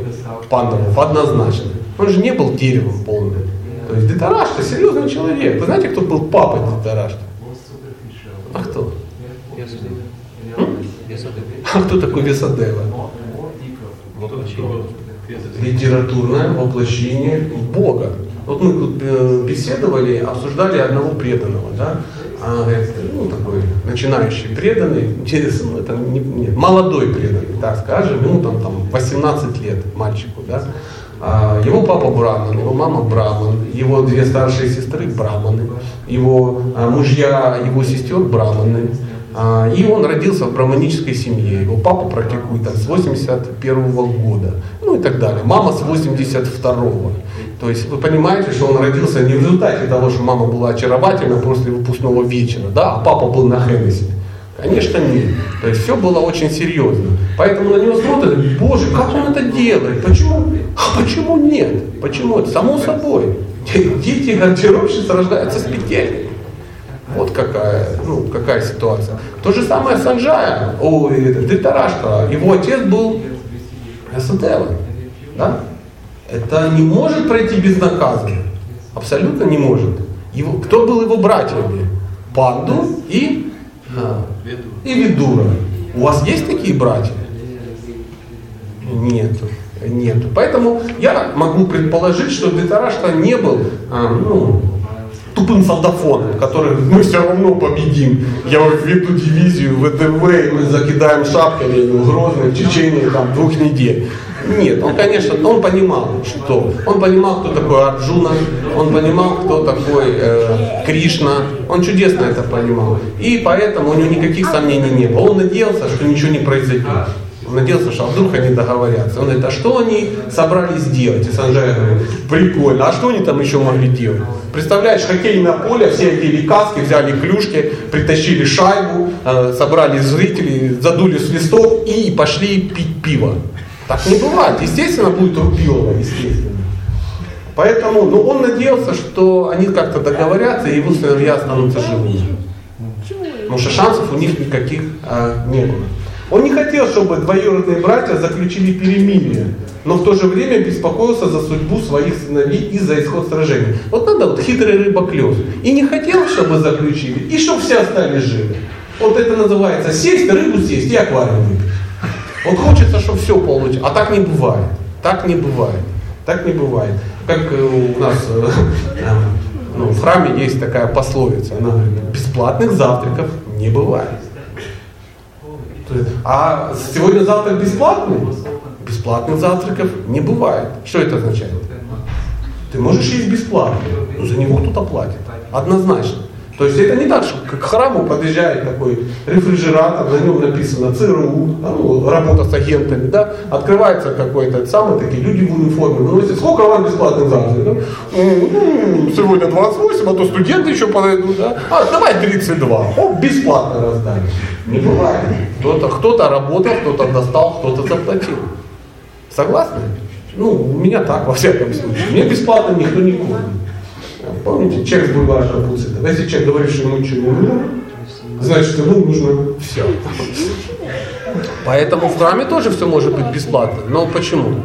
пандавов однозначно. Он же не был деревом полным. То есть Дитарашта серьезный человек. Вы знаете, кто был папой Дитарашта? А кто? А кто такой Весадева? Литературное воплощение Бога. Вот мы тут э, беседовали, обсуждали одного преданного, да? А, ну, такой начинающий преданный, интересно, это не, не, молодой преданный, так скажем, ему там, там 18 лет мальчику, да. А, его папа браман, его мама браман, его две старшие сестры браманы, его а, мужья, его сестер браманы. А, и он родился в браманической семье. Его папа практикует там, с 81 года. Ну и так далее. Мама с 82 -го. То есть вы понимаете, что он родился не в результате того, что мама была очаровательна после выпускного вечера, да, а папа был на Хеннессе. Конечно нет. То есть все было очень серьезно. Поэтому на него смотрят, боже, как он это делает? Почему? А почему нет? Почему? Это само собой. Дети гардеробщицы рождаются с петельками. Вот какая, ну, какая ситуация. То же самое Санджая, о, Дитарашка, его отец был Эсотела. Да? Это не может пройти безнаказанно. Абсолютно не может. Его, кто был его братьями? Панду и, а, и Видура. У вас есть такие братья? Нет. Нет. Поэтому я могу предположить, что Дитарашка не был а, ну, тупым солдафоном, который мы все равно победим. Я введу дивизию ВДВ, и мы закидаем шапками ну, Грозный в течение там, двух недель. Нет, он, конечно, он понимал, что. Он понимал, кто такой Арджуна, он понимал, кто такой э, Кришна. Он чудесно это понимал. И поэтому у него никаких сомнений не было. Он надеялся, что ничего не произойдет. Надеялся, что вдруг они договорятся. Он говорит, а что они собрались делать? И Санджай говорит, прикольно, а что они там еще могли делать? Представляешь, хоккейное поле, все одели каски, взяли клюшки, притащили шайбу, э, собрали зрителей, задули свисток и пошли пить пиво. Так не бывает. Естественно, будет рубилово, естественно. Поэтому ну, он надеялся, что они как-то договорятся, и его сыновья останутся живыми. Потому что шансов у них никаких а, не было. Он не хотел, чтобы двоюродные братья заключили перемирие, но в то же время беспокоился за судьбу своих сыновей и за исход сражения. Вот надо вот хитрый рыба клёс. И не хотел, чтобы заключили, и чтобы все остались живы. Вот это называется сесть, рыбу съесть и аквариум выпить. Вот хочется, чтобы все получилось. А так не бывает. Так не бывает. Так не бывает. Как э, у нас э, ну, в храме есть такая пословица, она бесплатных завтраков не бывает. А сегодня завтрак бесплатный? Бесплатных завтраков не бывает. Что это означает? Ты можешь есть бесплатно, но за него кто-то платит. Однозначно. То есть это не так, что к храму подъезжает такой рефрижератор, на нем написано ЦРУ, ну, работа с агентами, да, открывается какой-то самый, такие люди в униформе, ну, если сколько вам бесплатных завтраков? Ну, сегодня 28, а то студенты еще подойдут, да, а давай 32, о, бесплатно раздали. Не бывает. Кто-то кто работал, кто-то достал, кто-то заплатил. Согласны? Ну, у меня так, во всяком случае. Мне бесплатно никто не кормит. Помните, человек с бульвара Капуцита? Если человек говорит, что ему ничего не нужно, значит ему нужно все. Поэтому в храме тоже все может быть бесплатно. Но почему?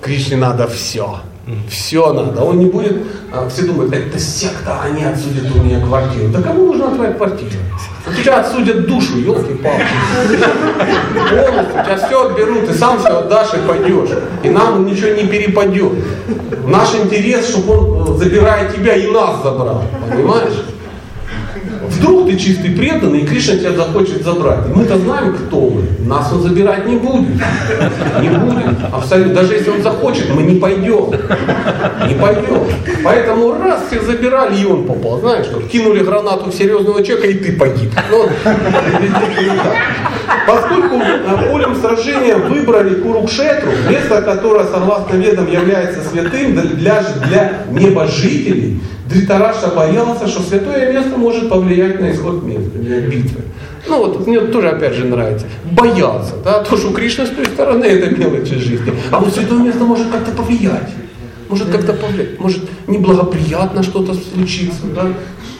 Кришне надо все. Все надо. Он не будет, а, все думают, это секта, они отсудят у меня квартиру. Да кому нужна твоя квартира? У тебя отсудят душу, елки-палки. Полностью, у тебя все отберут, ты сам все отдашь и пойдешь. И нам ничего не перепадет. Наш интерес, чтобы он, э, забирая тебя, и нас забрал. Понимаешь? Ты чистый преданный, и Кришна тебя захочет забрать. мы-то знаем, кто мы. Нас он забирать не будет. Не будет. Абсолютно. Даже если он захочет, мы не пойдем. Не пойдем. Поэтому раз всех забирали, и он попал. Знаешь, как кинули гранату в серьезного человека, и ты погиб. Но, поскольку полем сражения выбрали Курукшетру, место, которое, согласно ведам, является святым для, для небожителей, Дритараша боялся, что святое место может повлиять на исход битвы. Ну вот мне тоже опять же нравится. Боялся, да, то, что у Кришны с той стороны это мелочи жизни. А вот святое место может как-то повлиять. Может как-то повлиять. Может неблагоприятно что-то случится, да.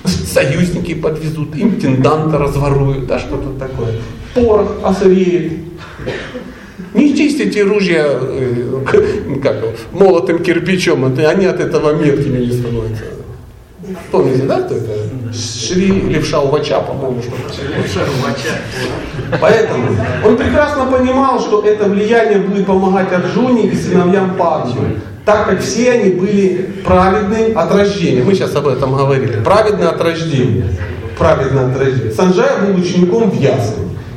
Союзники подвезут, интенданта разворуют, да, что-то такое. Порох осореет. Не чистите ружья э, как, молотым кирпичом, они от этого меткими не становятся. Помните, да, кто это? Шри Левша Увача, по-моему, что Поэтому он прекрасно понимал, что это влияние будет помогать Арджуне и сыновьям Паджи, так как все они были праведны от рождения. Мы сейчас об этом говорили. Праведны от рождения. Праведны от рождения. Санджай был учеником Вьясы.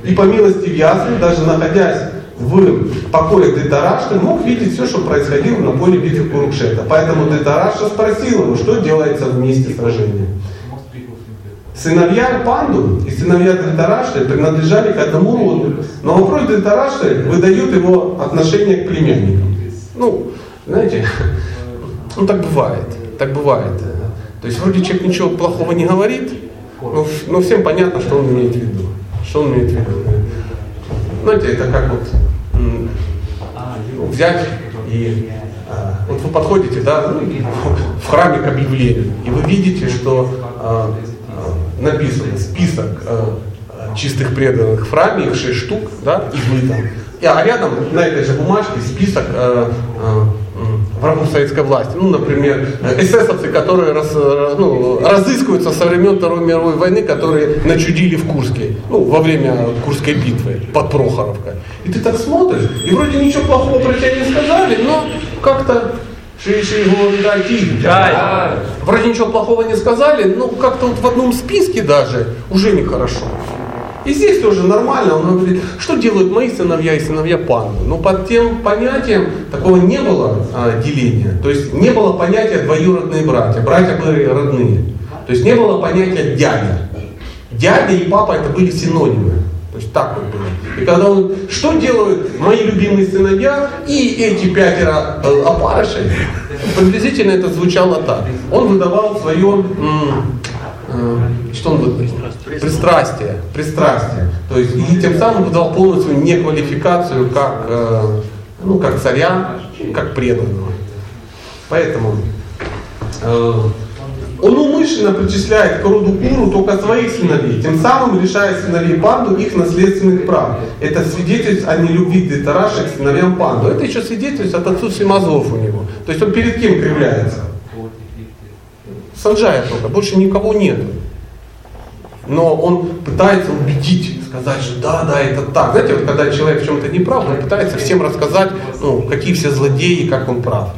И по милости Вьясы, даже находясь в покое Дитарашты мог видеть все, что происходило на поле битвы Курукшета. Поэтому Дитарашта спросил его, что делается в месте сражения. Сыновья Панду и сыновья Дритарашты принадлежали к одному роду, но вопрос Дритарашты выдает его отношение к племянникам. Ну, знаете, ну так бывает, так бывает. То есть вроде человек ничего плохого не говорит, но, но всем понятно, что он имеет в виду. Что он имеет в виду. Знаете, это как вот взять И а, вот вы подходите, да, ну, в храме к объявлению, и вы видите, что а, а, написан список чистых преданных в храме, их шесть штук, да, и вы там. А рядом на этой же бумажке список врагов советской власти. Ну, например, эсэсовцы, которые раз, ну, разыскиваются со времен Второй мировой войны, которые начудили в Курске, ну, во время Курской битвы под Прохоровкой. И ты так смотришь, и вроде ничего плохого про тебя не сказали, но как-то Шиши да, Вроде ничего плохого не сказали, но как-то вот в одном списке даже уже нехорошо. И здесь тоже нормально, он говорит, что делают мои сыновья и сыновья панды. Но под тем понятием такого не было а, деления. То есть не было понятия двоюродные братья. Братья были родные. То есть не было понятия дядя. Дядя и папа это были синонимы. То есть так вот было. И когда он, что делают мои любимые сыновья и эти пятеро э, опарышей, приблизительно это звучало так. Он выдавал свое, что он выдавал? Пристрастие. Пристрастие. То есть и тем самым выдал полностью неквалификацию как, э, ну, как царя, как преданного. Поэтому э, он умышленно причисляет к роду Куру только своих сыновей, тем самым лишая сыновей Панду их наследственных прав. Это свидетельство о нелюбви Дитараши к сыновьям Панду. Это еще свидетельство от отцу Симазов у него. То есть он перед кем кривляется? Санджая только, больше никого нет но он пытается убедить, сказать, что да, да, это так. Знаете, вот когда человек в чем-то не прав, он пытается всем рассказать, ну, какие все злодеи, как он прав.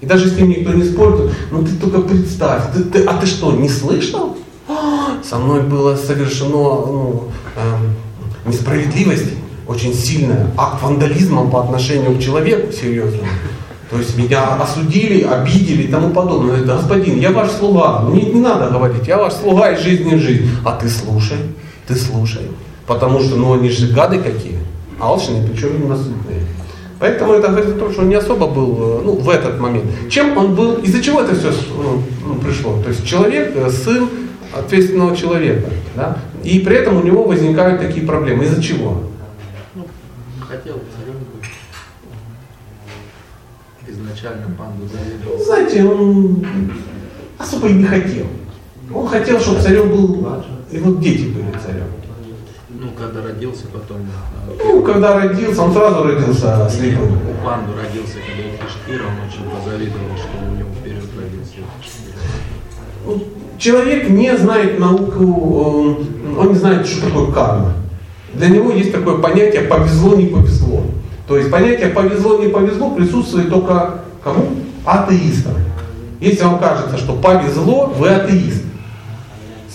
И даже с ним никто не спорит, ну ты только представь, ты, ты, а ты что, не слышал? А, со мной было совершено ну, э, несправедливость очень сильная, акт вандализма по отношению к человеку серьезному. То есть меня осудили, обидели и тому подобное. Это, господин, я ваш слуга, мне не надо говорить, я ваш слуга из жизни в жизнь. А ты слушай, ты слушай. Потому что, ну, они же гады какие, алчные, причем ненасытные. Поэтому это говорит о том, что он не особо был э, ну, в этот момент. Чем он был, из-за чего это все ну, ну, пришло? То есть человек, э, сын ответственного человека. Да? И при этом у него возникают такие проблемы. Из-за чего? Ну, хотел изначально панду? Ну, знаете, он особо и не хотел. Он хотел, чтобы царем был, и вот дети были царем. Ну, когда родился, потом... А, ну, когда родился, он сразу родился слепым. У панду родился, когда Юдхиштира, он очень позавидовал, что у него вперед родился ну, Человек не знает науку, он не знает, что такое карма. Для него есть такое понятие «повезло, не повезло». То есть понятие повезло, не повезло присутствует только кому? Атеистам. Если вам кажется, что повезло, вы атеист.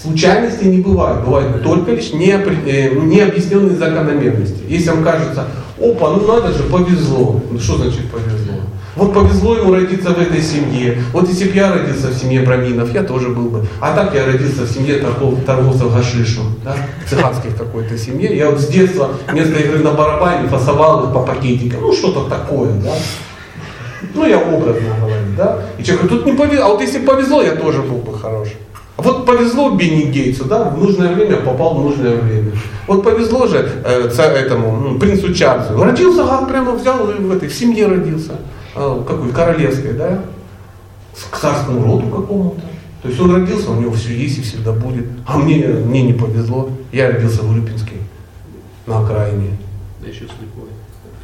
Случайности не бывает, бывают только лишь э, необъясненные закономерности. Если вам кажется, опа, ну надо же, повезло. Ну что значит повезло? Вот повезло ему родиться в этой семье. Вот если бы я родился в семье браминов, я тоже был бы. А так я родился в семье торгов, торговцев гашишем, да? цыганской какой-то семье. Я вот с детства вместо игры на барабане фасовал их по пакетикам. Ну что-то такое, да. Ну я образно говорю, да. И человек говорит, тут не повезло. А вот если повезло, я тоже был бы хороший. А вот повезло Бенни Гейтсу, да, в нужное время попал в нужное время. Вот повезло же э, этому принцу Чарльзу. Родился, гад прямо взял и в этой в семье родился. А, какой, королевской, да, к царскому роду какому-то. То есть он родился, у него все есть и всегда будет. А мне, мне не повезло. Я родился в Урюпинске, на окраине. Да еще слепой.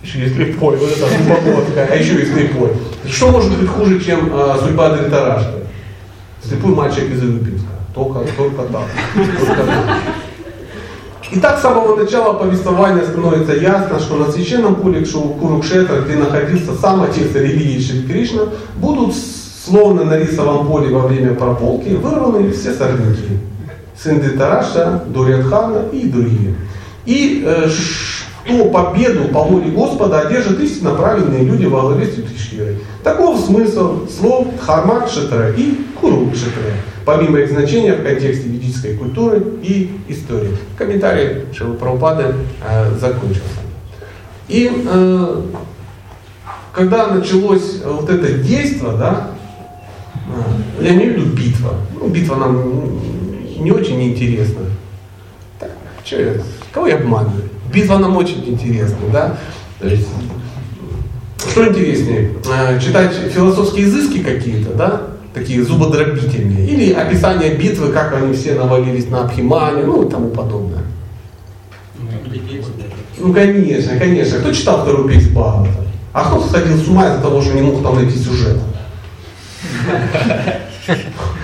Еще и слепой, вот это глубоко а еще и слепой. Что может быть хуже, чем а, судьба Дритарашка? Слепой мальчик из Урюпинска. Только, только так. Только так. И так с самого начала повествования становится ясно, что на священном поле Курукшетра, где находился сам отец религии Шри Кришна, будут словно на рисовом поле во время прополки вырваны все сорняки. Сын Тараша, Дурядхана и другие. И э, что победу по воле Господа одержат истинно правильные люди во главе с. Таков смысл слов Дхарма Кшетра и Куру Кшетра помимо их значения в контексте ведической культуры и истории. Комментарий Шилы Прабхупады э, закончился. И э, когда началось вот это действие, да, э, я имею в виду битва. Ну, битва нам не очень интересна. Так, что я, кого я обманываю? Битва нам очень интересна, да? То есть что интереснее, э, читать философские изыски какие-то, да, такие зубодробительные, или описание битвы, как они все навалились на Абхимане, ну и тому подобное. Ну, конечно, конечно. Кто читал вторую песню Бхагавата? А кто сходил с ума из-за того, что не мог там найти сюжет?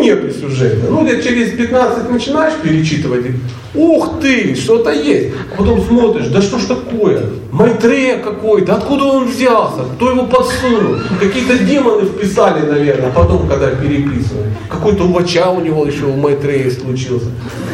Нет сюжета. Ну, лет через 15 начинаешь перечитывать, ух ты, что-то есть. А потом смотришь, да что ж такое? Майтрея какой-то, откуда он взялся? Кто его подсунул? Какие-то демоны вписали, наверное, потом, когда переписывали. Какой-то увача у него еще у Майтрея случился.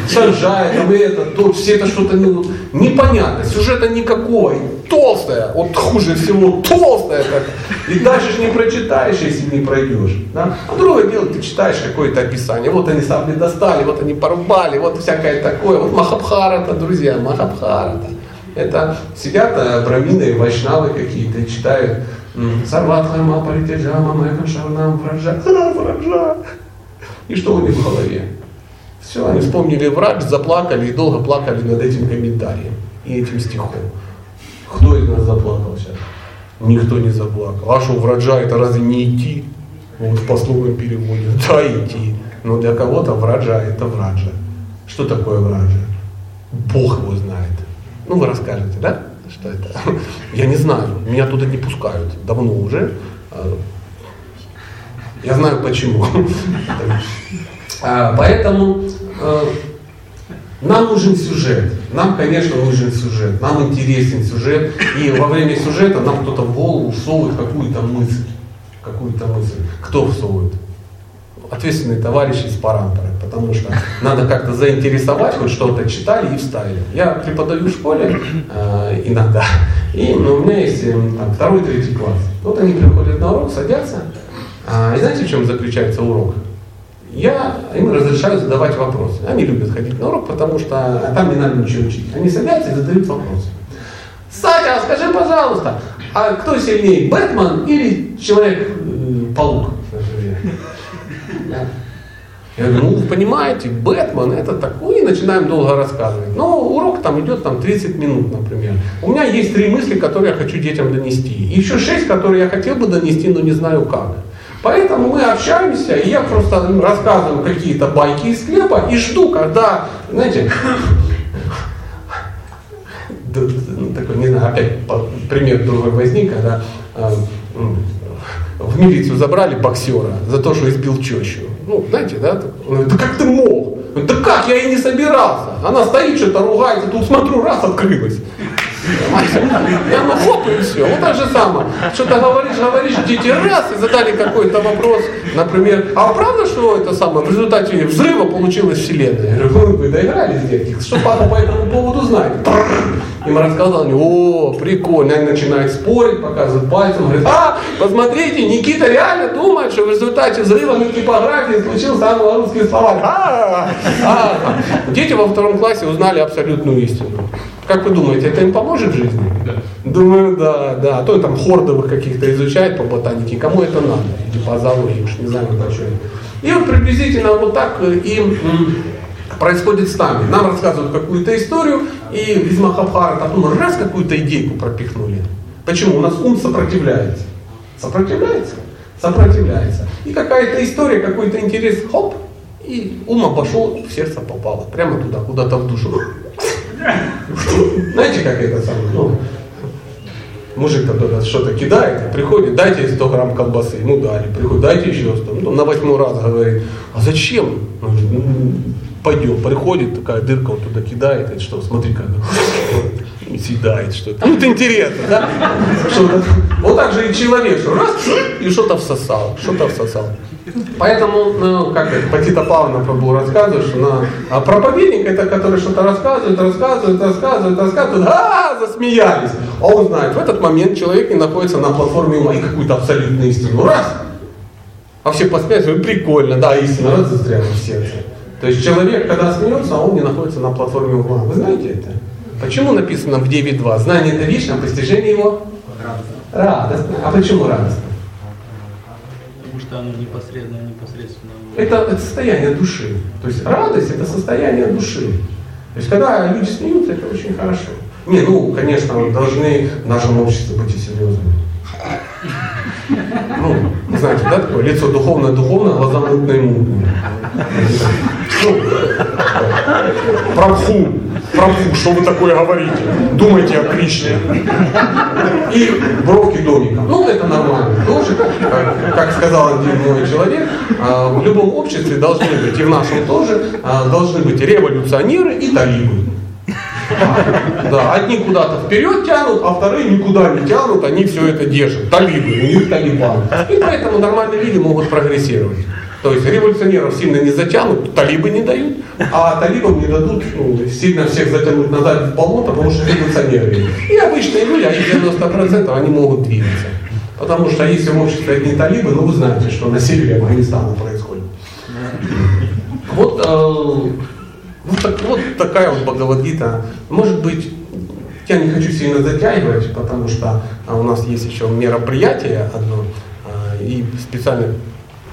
Санжая, там это, то, все это что-то ну, непонятно, сюжета никакого, толстая, вот хуже всего толстая как. И дальше же не прочитаешь, если не пройдешь. Да? А другое дело, ты читаешь какое-то описание, вот они сабли достали, вот они порубали, вот всякое такое, вот Махабхарата, друзья, Махабхарата. Это сидят брамины и вайшнавы какие-то читают Сарватхарма Паритяджама Мэхам Шарнам Враджа. Враджа. И что у них в голове? Все, они вспомнили врач, заплакали и долго плакали над этим комментарием и этим стихом. Кто из нас заплакал сейчас? Никто не заплакал. А что, враджа это разве не идти? Вот в пословном переводе. Да, идти. Но для кого-то враджа это враджа. Что такое враджа? Бог его знает. Ну, вы расскажете, да? Что это? Я не знаю. Меня туда не пускают. Давно уже. А, я знаю почему. А, поэтому э, нам нужен сюжет. Нам, конечно, нужен сюжет. Нам интересен сюжет. И во время сюжета нам кто-то в голову всовывает какую-то мысль. Какую-то мысль. Кто всовывает? Ответственные товарищи из парампоры. Потому что надо как-то заинтересовать, хоть что-то читали и вставили. Я преподаю в школе э, иногда. И ну, у меня есть э, там, второй, третий класс. Вот они приходят на урок, садятся. А, и знаете, в чем заключается урок? Я им разрешаю задавать вопросы. Они любят ходить на урок, потому что а там не надо ничего учить. Они садятся и задают вопросы. Сатя, скажи, пожалуйста, а кто сильнее, Бэтмен или Человек-паук? Я говорю, ну вы понимаете, Бэтмен это такой, и начинаем долго рассказывать. Но урок там идет там 30 минут, например. У меня есть три мысли, которые я хочу детям донести. Еще шесть, которые я хотел бы донести, но не знаю как. Поэтому мы общаемся, и я просто рассказываю какие-то байки из склепа и жду, когда, знаете, ну, такой, не знаю, опять пример другой возник, когда э, в милицию забрали боксера за то, что избил тещу. Ну, знаете, да? Да как ты мог? Да как, я и не собирался. Она стоит, что-то ругается, тут смотрю, раз открылась. И оно хоп, и все. Вот так же самое. Что-то говоришь, говоришь, дети раз, и задали какой-то вопрос, например, а правда, что это самое, в результате взрыва получилась Вселенная? Я говорю, вы доигрались, детки, что по, по этому поводу знаете? Им рассказал, они, о, прикольно, они начинают спорить, показывают пальцем, говорят, а, посмотрите, Никита реально думает, что в результате взрыва на типографии случился англо-русский словарь. А, а, а. Дети во втором классе узнали абсолютную истину. Как вы думаете, это им поможет в жизни? Да. Думаю, да, да. А то там хордовых каких-то изучает по ботанике, кому это надо? Или по зоологии, уж не знаю, по чему. И вот приблизительно вот так и происходит с нами. Нам рассказывают какую-то историю, и из Махабхарата потом раз какую-то идейку пропихнули. Почему? У нас ум сопротивляется. Сопротивляется? Сопротивляется. И какая-то история, какой-то интерес, хоп, и ум обошел, в сердце попало. Прямо туда, куда-то в душу. Знаете, как это самое? Ну, мужик туда что-то кидает, приходит, дайте 100 грамм колбасы, ему дали, приходит, дайте еще 100, ну, на восьмой раз говорит, а зачем? Ну, пойдем, приходит, такая дырка он туда кидает, и что, смотри как, и съедает что-то. Ну, это интересно, да? Что-то. Вот так же и человек, что раз, и что-то всосал, что-то всосал. Поэтому, ну, как это, Патита Павловна Прабу рассказывает, что на, а проповедник это, который что-то рассказывает, рассказывает, рассказывает, рассказывает, а, засмеялись. А он знает, в этот момент человек не находится на платформе ума и какую-то абсолютную истину. Раз! А все посмеялись, прикольно, да, истина раз застряла в сердце. То есть человек, когда смеется, а он не находится на платформе ума. Вы знаете это? Почему написано в 9.2? Знание это вечное, а постижение его? Радостно. Радостно. А почему радостно? Оно непосредственно, непосредственно... Это, это состояние души. То есть радость это состояние души. То есть когда люди смеются, это очень хорошо. Не, ну, конечно, должны в нашем обществе быть и серьезными. Ну, знаете, да, такое лицо духовное-духовное, глаза мутные-мутные. Ну, Прабху, Прабху, что вы такое говорите? Думайте о Кришне. И бровки домиком. Ну, это нормально. Тоже, как, как сказал один мой человек, а, в любом обществе должны быть, и в нашем тоже, а, должны быть революционеры и талибы. Да, одни куда-то вперед тянут, а вторые никуда не тянут, они все это держат. Талибы, у них талибан. И поэтому нормальные люди могут прогрессировать. То есть революционеров сильно не затянут, талибы не дают, а талибам не дадут ну, сильно всех затянуть назад в болото, потому что революционеры. И обычные люди, они 90% они могут двигаться. Потому что если в обществе одни талибы, ну вы знаете, что на севере Афганистана происходит. Вот э, вот, так, вот такая вот Бхагавадгита. Может быть, я не хочу сильно затягивать, потому что а, у нас есть еще мероприятие одно, а, и специально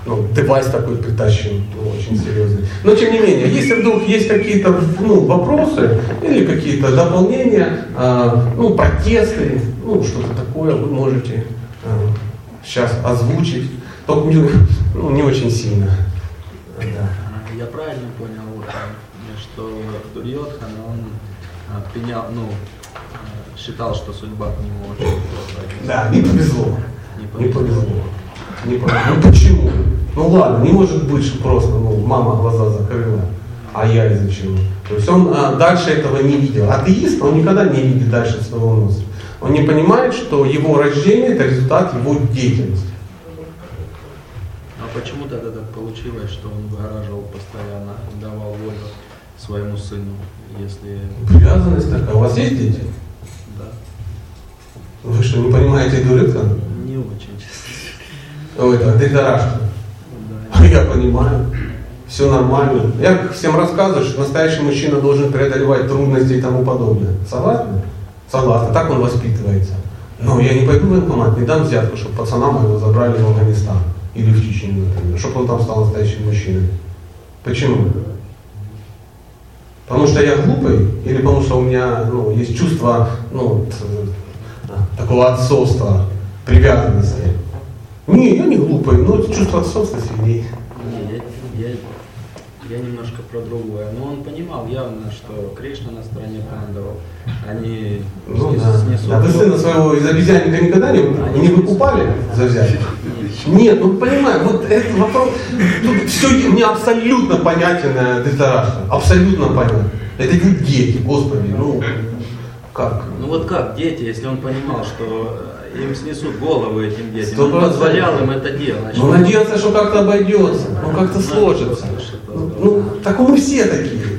ну, девайс такой притащен, ну, очень серьезный. Но тем не менее, если вдруг есть какие-то ну, вопросы или какие-то дополнения, а, ну, протесты, ну, что-то такое, вы можете сейчас озвучить, только не, ну, не очень сильно. Да. Я правильно понял, что Дурьотхан, он а, пенял, ну, а, считал, что судьба к нему очень. Да, не повезло. Не повезло. Не повезло. Не повезло. Ну почему? Ну ладно, не может быть, что просто ну, мама глаза закрыла, а я из-за чего. То есть он а, дальше этого не видел. Атеист, он никогда не видит дальше своего носа. Он не понимает, что его рождение это результат его деятельности. А почему тогда так получилось, что он выгораживал постоянно, давал волю своему сыну, если... Привязанность такая. У вас есть дети? Да. Вы что, не понимаете Дурыка? Не очень, честно. Это Дритарашка. Да. Я понимаю. Все нормально. Я всем рассказываю, что настоящий мужчина должен преодолевать трудности и тому подобное. Согласны? Согласны. Так он воспитывается. Но я не пойду в военкомат, не дам взятку, чтобы пацана моего забрали в Афганистан. Или в Чечню, например, чтобы он там стал настоящим мужчиной. Почему? Потому что я глупый, или потому что у меня ну, есть чувство ну, э, такого отцовства, привязанности. Не, я не глупый, но чувство отцовства сильнее. Не, я, я, я немножко про другое. Но он понимал явно, что Кришна на стороне пандавов. Они ну, да. снесут. А вы сына своего из обезьянника никогда не, Они не выкупали за взятие? Нет, ну понимаю, вот этот вопрос, тут все мне абсолютно понятен Дритарашка, абсолютно понятно. Это не дети, Господи, ну как? Ну вот как дети, если он понимал, что им снесут головы этим детям, он позволял им это делать. Ну надеялся, что как-то обойдется, ну как-то сложится. Ну, ну, так мы все такие.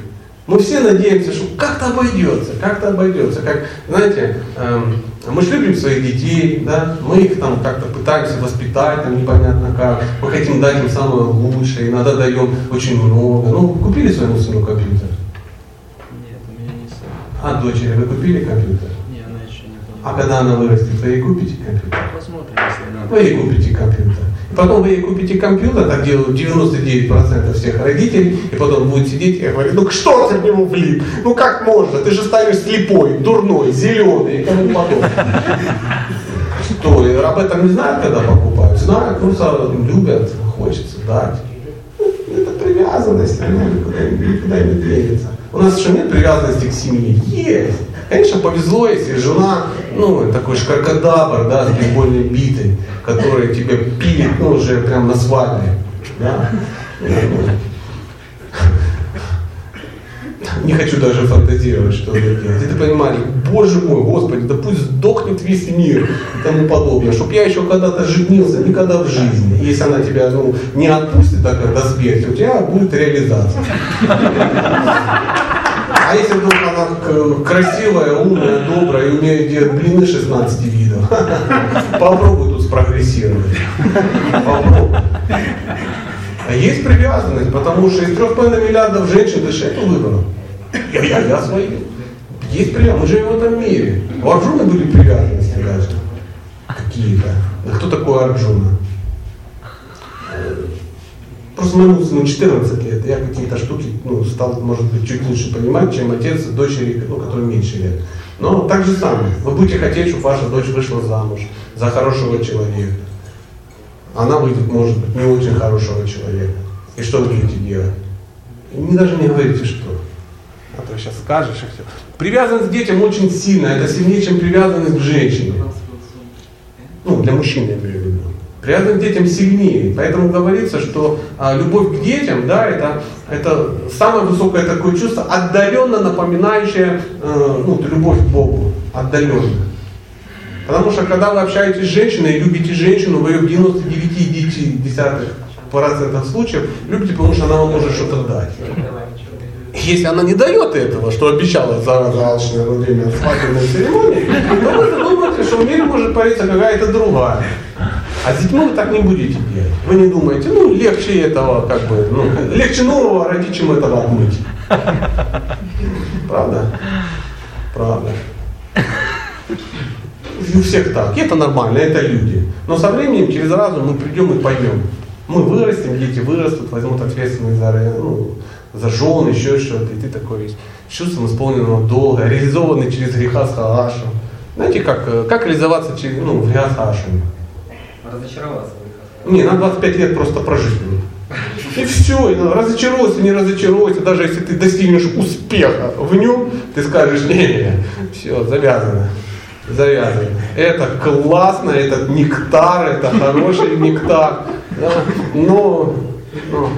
Мы все надеемся, что как-то обойдется, как-то обойдется. Как, знаете, эм, мы же любим своих детей, да, мы их там как-то пытаемся воспитать, там непонятно как, мы хотим дать им самое лучшее, иногда даем очень много. Ну, купили своему сыну компьютер? Нет, у меня не сын. А дочери вы купили компьютер? А когда она вырастет, вы ей купите компьютер? Посмотрим, если надо. Вы ей купите компьютер. Потом вы ей купите компьютер, так делают 99% всех родителей, и потом будет сидеть и говорить, ну что ты в него влип? Ну как можно? Ты же станешь слепой, дурной, зеленый и тому подобное. Что, и об этом не знают, когда покупают? Знают, просто любят, хочется дать. Это привязанность, она никуда, никуда не двигается. У нас еще нет привязанности к семье. Есть. Конечно, повезло, если жена, ну, такой шкаркадабр, да, с бейсбольной битой, которая тебя пилит, ну, уже прям на свадьбе, да. Не хочу даже фантазировать, что это делать. И ты понимаешь, боже мой, Господи, да пусть сдохнет весь мир и тому подобное. Чтоб я еще когда-то женился, никогда в жизни. Если она тебя ну, не отпустит так, до смерти, у тебя будет реализация. А если вдруг она красивая, умная, добрая и умеет делать блины 16 видов, попробуй тут спрогрессировать. Попробуй. А есть привязанность, потому что из 3,5 миллиардов женщин ты что выбрал? Я, я, я свои. Есть привязанность. Мы живем в этом мире. У Арджуна были привязанности даже. Какие-то. Да кто такой Арджуна? Просто моему сыну 14 лет, я какие-то штуки ну, стал, может быть, чуть лучше понимать, чем отец дочери, ну, который меньше лет. Но так же самое. Вы будете хотеть, чтобы ваша дочь вышла замуж за хорошего человека. Она выйдет, может быть, не очень хорошего человека. И что вы будете делать? Не даже не говорите, что. А то сейчас скажешь и все. Привязанность к детям очень сильно. Это сильнее, чем привязанность к женщине. Ну, для мужчин я имею в виду. Привязанность к детям сильнее. Поэтому говорится, что а, любовь к детям, да, это, это самое высокое такое чувство, отдаленно напоминающее э, ну, любовь к Богу. Отдаленно. Потому что когда вы общаетесь с женщиной и любите женщину, вы ее в 99,9% случаев любите, потому что она вам может что-то дать. Если она не дает этого, что обещала алчная во время свадебной церемонии, то вы думаете, что в мире может появиться какая-то другая. А с детьми вы так не будете делать. Вы не думаете, ну легче этого, как бы, ну, легче нового родить, чем этого отмыть. Правда? Правда. У всех так. Это нормально, это люди. Но со временем, через разум мы придем и поймем. Мы вырастем, дети вырастут, возьмут ответственность за, ну, за жен, еще что-то. И ты такой весь чувством исполненного долга, реализованный через греха с Хагашем. Знаете, как, как реализоваться через, ну, в греха с Хагашем? Разочароваться Не, на 25 лет просто прожить И все, и разочаруйся, не разочаруйся, даже если ты достигнешь успеха в нем, ты скажешь, не-не, все, завязано, завязано. Это классно, это нектар, это хороший нектар. Да? Но, но,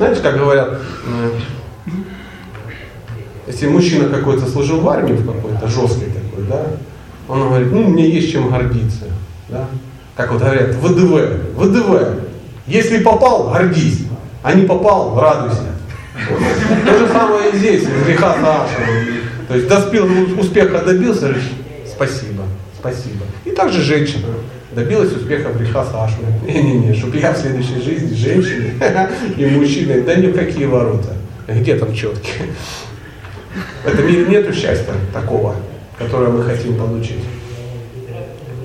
знаете, как говорят, э, если мужчина какой-то служил в армии в какой-то, жесткий такой, да, он говорит, ну, мне есть чем гордиться. Да? как вот говорят, ВДВ, ВДВ. Если попал, гордись, а не попал, радуйся. То же самое и здесь, греха Саша. То есть доспел успеха добился, спасибо, спасибо. И также женщина добилась успеха в греха Сашу. Не-не-не, чтобы я в следующей жизни женщиной и мужчиной, да ни в какие ворота. Где там четкие? В этом мире нету счастья такого, которое мы хотим получить.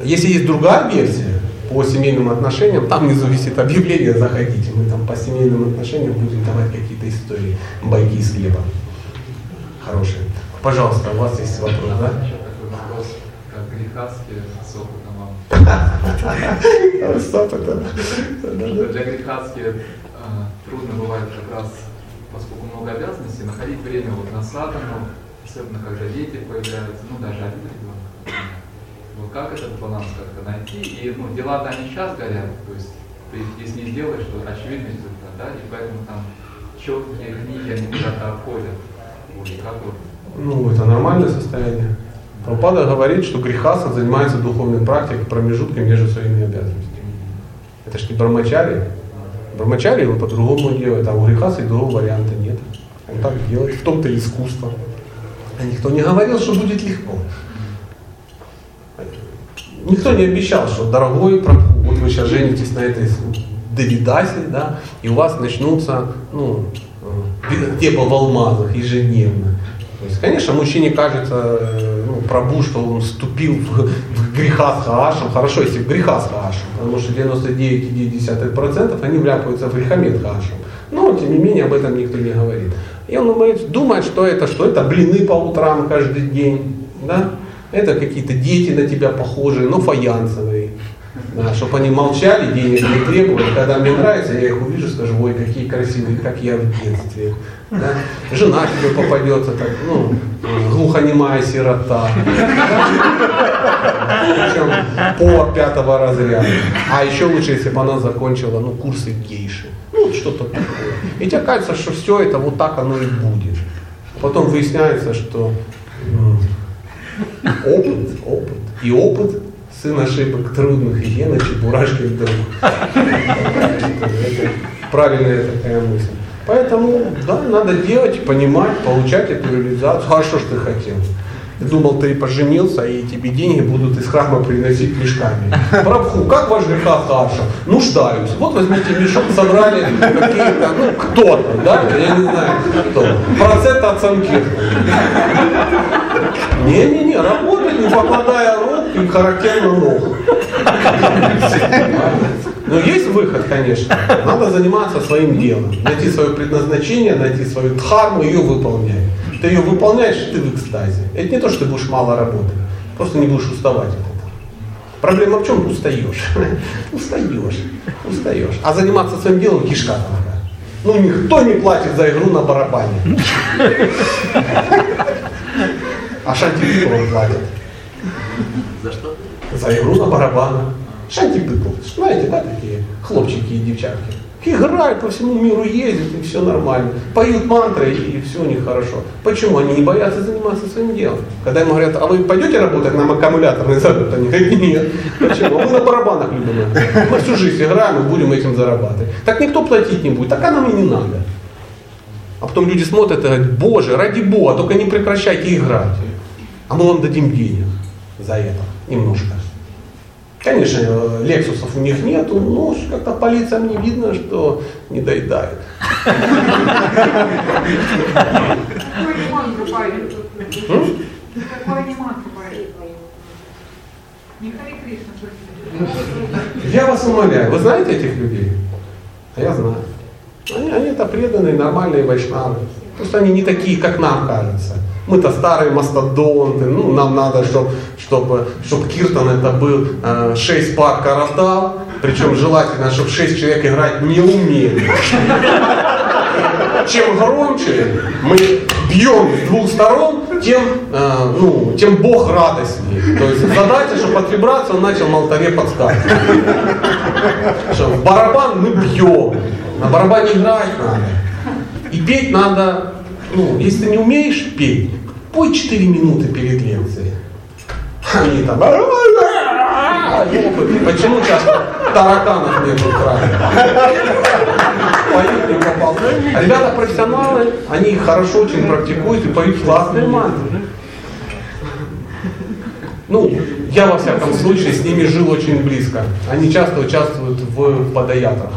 Если есть другая версия, по семейным отношениям, там внизу висит объявление, заходите, мы там по семейным отношениям будем давать какие-то истории, байки из хлеба. Хорошие. Пожалуйста, у вас есть вопрос, да? такой опытом. Для грехастки а, трудно бывает как раз, поскольку много обязанностей, находить время вот на садану, особенно когда дети появляются, ну даже один ребенок вот как этот баланс как-то найти? И ну, дела-то они сейчас горят, то есть ты если не сделаешь, то очевидный результат, да, и поэтому там четкие книги, они куда-то отходят. Вот, как вот? Ну, это нормальное состояние. Пропада говорит, что грехаса занимается духовной практикой промежутком между своими обязанностями. Это ж не брамачари. Брамачари его по-другому делают, а у грехаса и другого варианта нет. Он так делает, в том-то искусство. А никто не говорил, что будет легко. Никто не обещал, что дорогой вот вы сейчас женитесь на этой Давидасе, да, и у вас начнутся, ну, небо э, в алмазах ежедневно. То есть, конечно, мужчине кажется, э, ну, пробу, что он вступил в, в греха с Хаашем. Хорошо, если в греха с Хаашем, потому что 99,9% они вляпаются в грехомет Хаашем. Но, тем не менее, об этом никто не говорит. И он думает, думает, что это, что это блины по утрам каждый день, да, это какие-то дети на тебя похожие, но фаянсовые. Да, чтобы они молчали, денег не требовали. Когда мне нравится, я их увижу, скажу, ой, какие красивые, как я в детстве. Да? Жена тебе попадется, так, ну, глухонемая сирота. Причем по пятого разряда. А еще лучше, если бы она закончила ну, курсы гейши. Ну, что-то такое. И тебе кажется, что все это вот так оно и будет. Потом выясняется, что Опыт, опыт. И опыт сын ошибок трудных, и Гена Чебурашки вдруг. Правильная такая мысль. Поэтому, да, надо делать, понимать, получать эту реализацию. А что ж ты хотел? Ты думал, ты поженился, и тебе деньги будут из храма приносить мешками. Прабху, как ваш греха Саша? Нуждаюсь. Вот возьмите мешок, собрали какие-то, ну, кто-то, да, я не знаю, кто. Процент самки. Не-не-не, работать, не покладая рук и характерно ног. Но есть выход, конечно. Надо заниматься своим делом. Найти свое предназначение, найти свою дхарму, ее выполнять. Ты ее выполняешь, ты в экстазе. Это не то, что ты будешь мало работать. Просто не будешь уставать от этого. Проблема в чем? Устаешь. устаешь. Устаешь. А заниматься своим делом кишка такая. Ну никто не платит за игру на барабане. А Шанти платит. За что? За игру на барабанах. Шанти Знаете, да, такие хлопчики и девчатки играют по всему миру, ездят, и все нормально. Поют мантры, и все у них хорошо. Почему? Они не боятся заниматься своим делом. Когда им говорят, а вы пойдете работать на аккумуляторный завод? Они говорят, нет. Почему? Мы на барабанах любим. Мы всю жизнь играем и будем этим зарабатывать. Так никто платить не будет, так нам и не надо. А потом люди смотрят и говорят, боже, ради бога, только не прекращайте играть. А мы вам дадим денег за это, немножко. Конечно, лексусов у них нету, но как-то по лицам не видно, что не доедают. Я вас умоляю, вы знаете этих людей? А я знаю. Они, они это преданные, нормальные вайшнавы. Просто они не такие, как нам кажется. Мы-то старые мастодонты, ну, нам надо, чтобы чтобы, чтобы Киртон это был э, 6 пар каратал, причем желательно, чтобы 6 человек играть не умели. Чем громче мы бьем с двух сторон, тем, э, ну, тем Бог радостнее. То есть задача, чтобы от вибрации он начал на алтаре подскакивать. Что в барабан мы бьем, на барабане играть надо. И петь надо, ну, если ты не умеешь петь, пой 4 минуты перед лекцией. Они там, почему часто тараканов нету в храме? Поют не попал. А ребята профессионалы, они хорошо очень практикуют и поют классные мантры. Ну, я во всяком случае с ними жил очень близко. Они часто участвуют в подаятрах.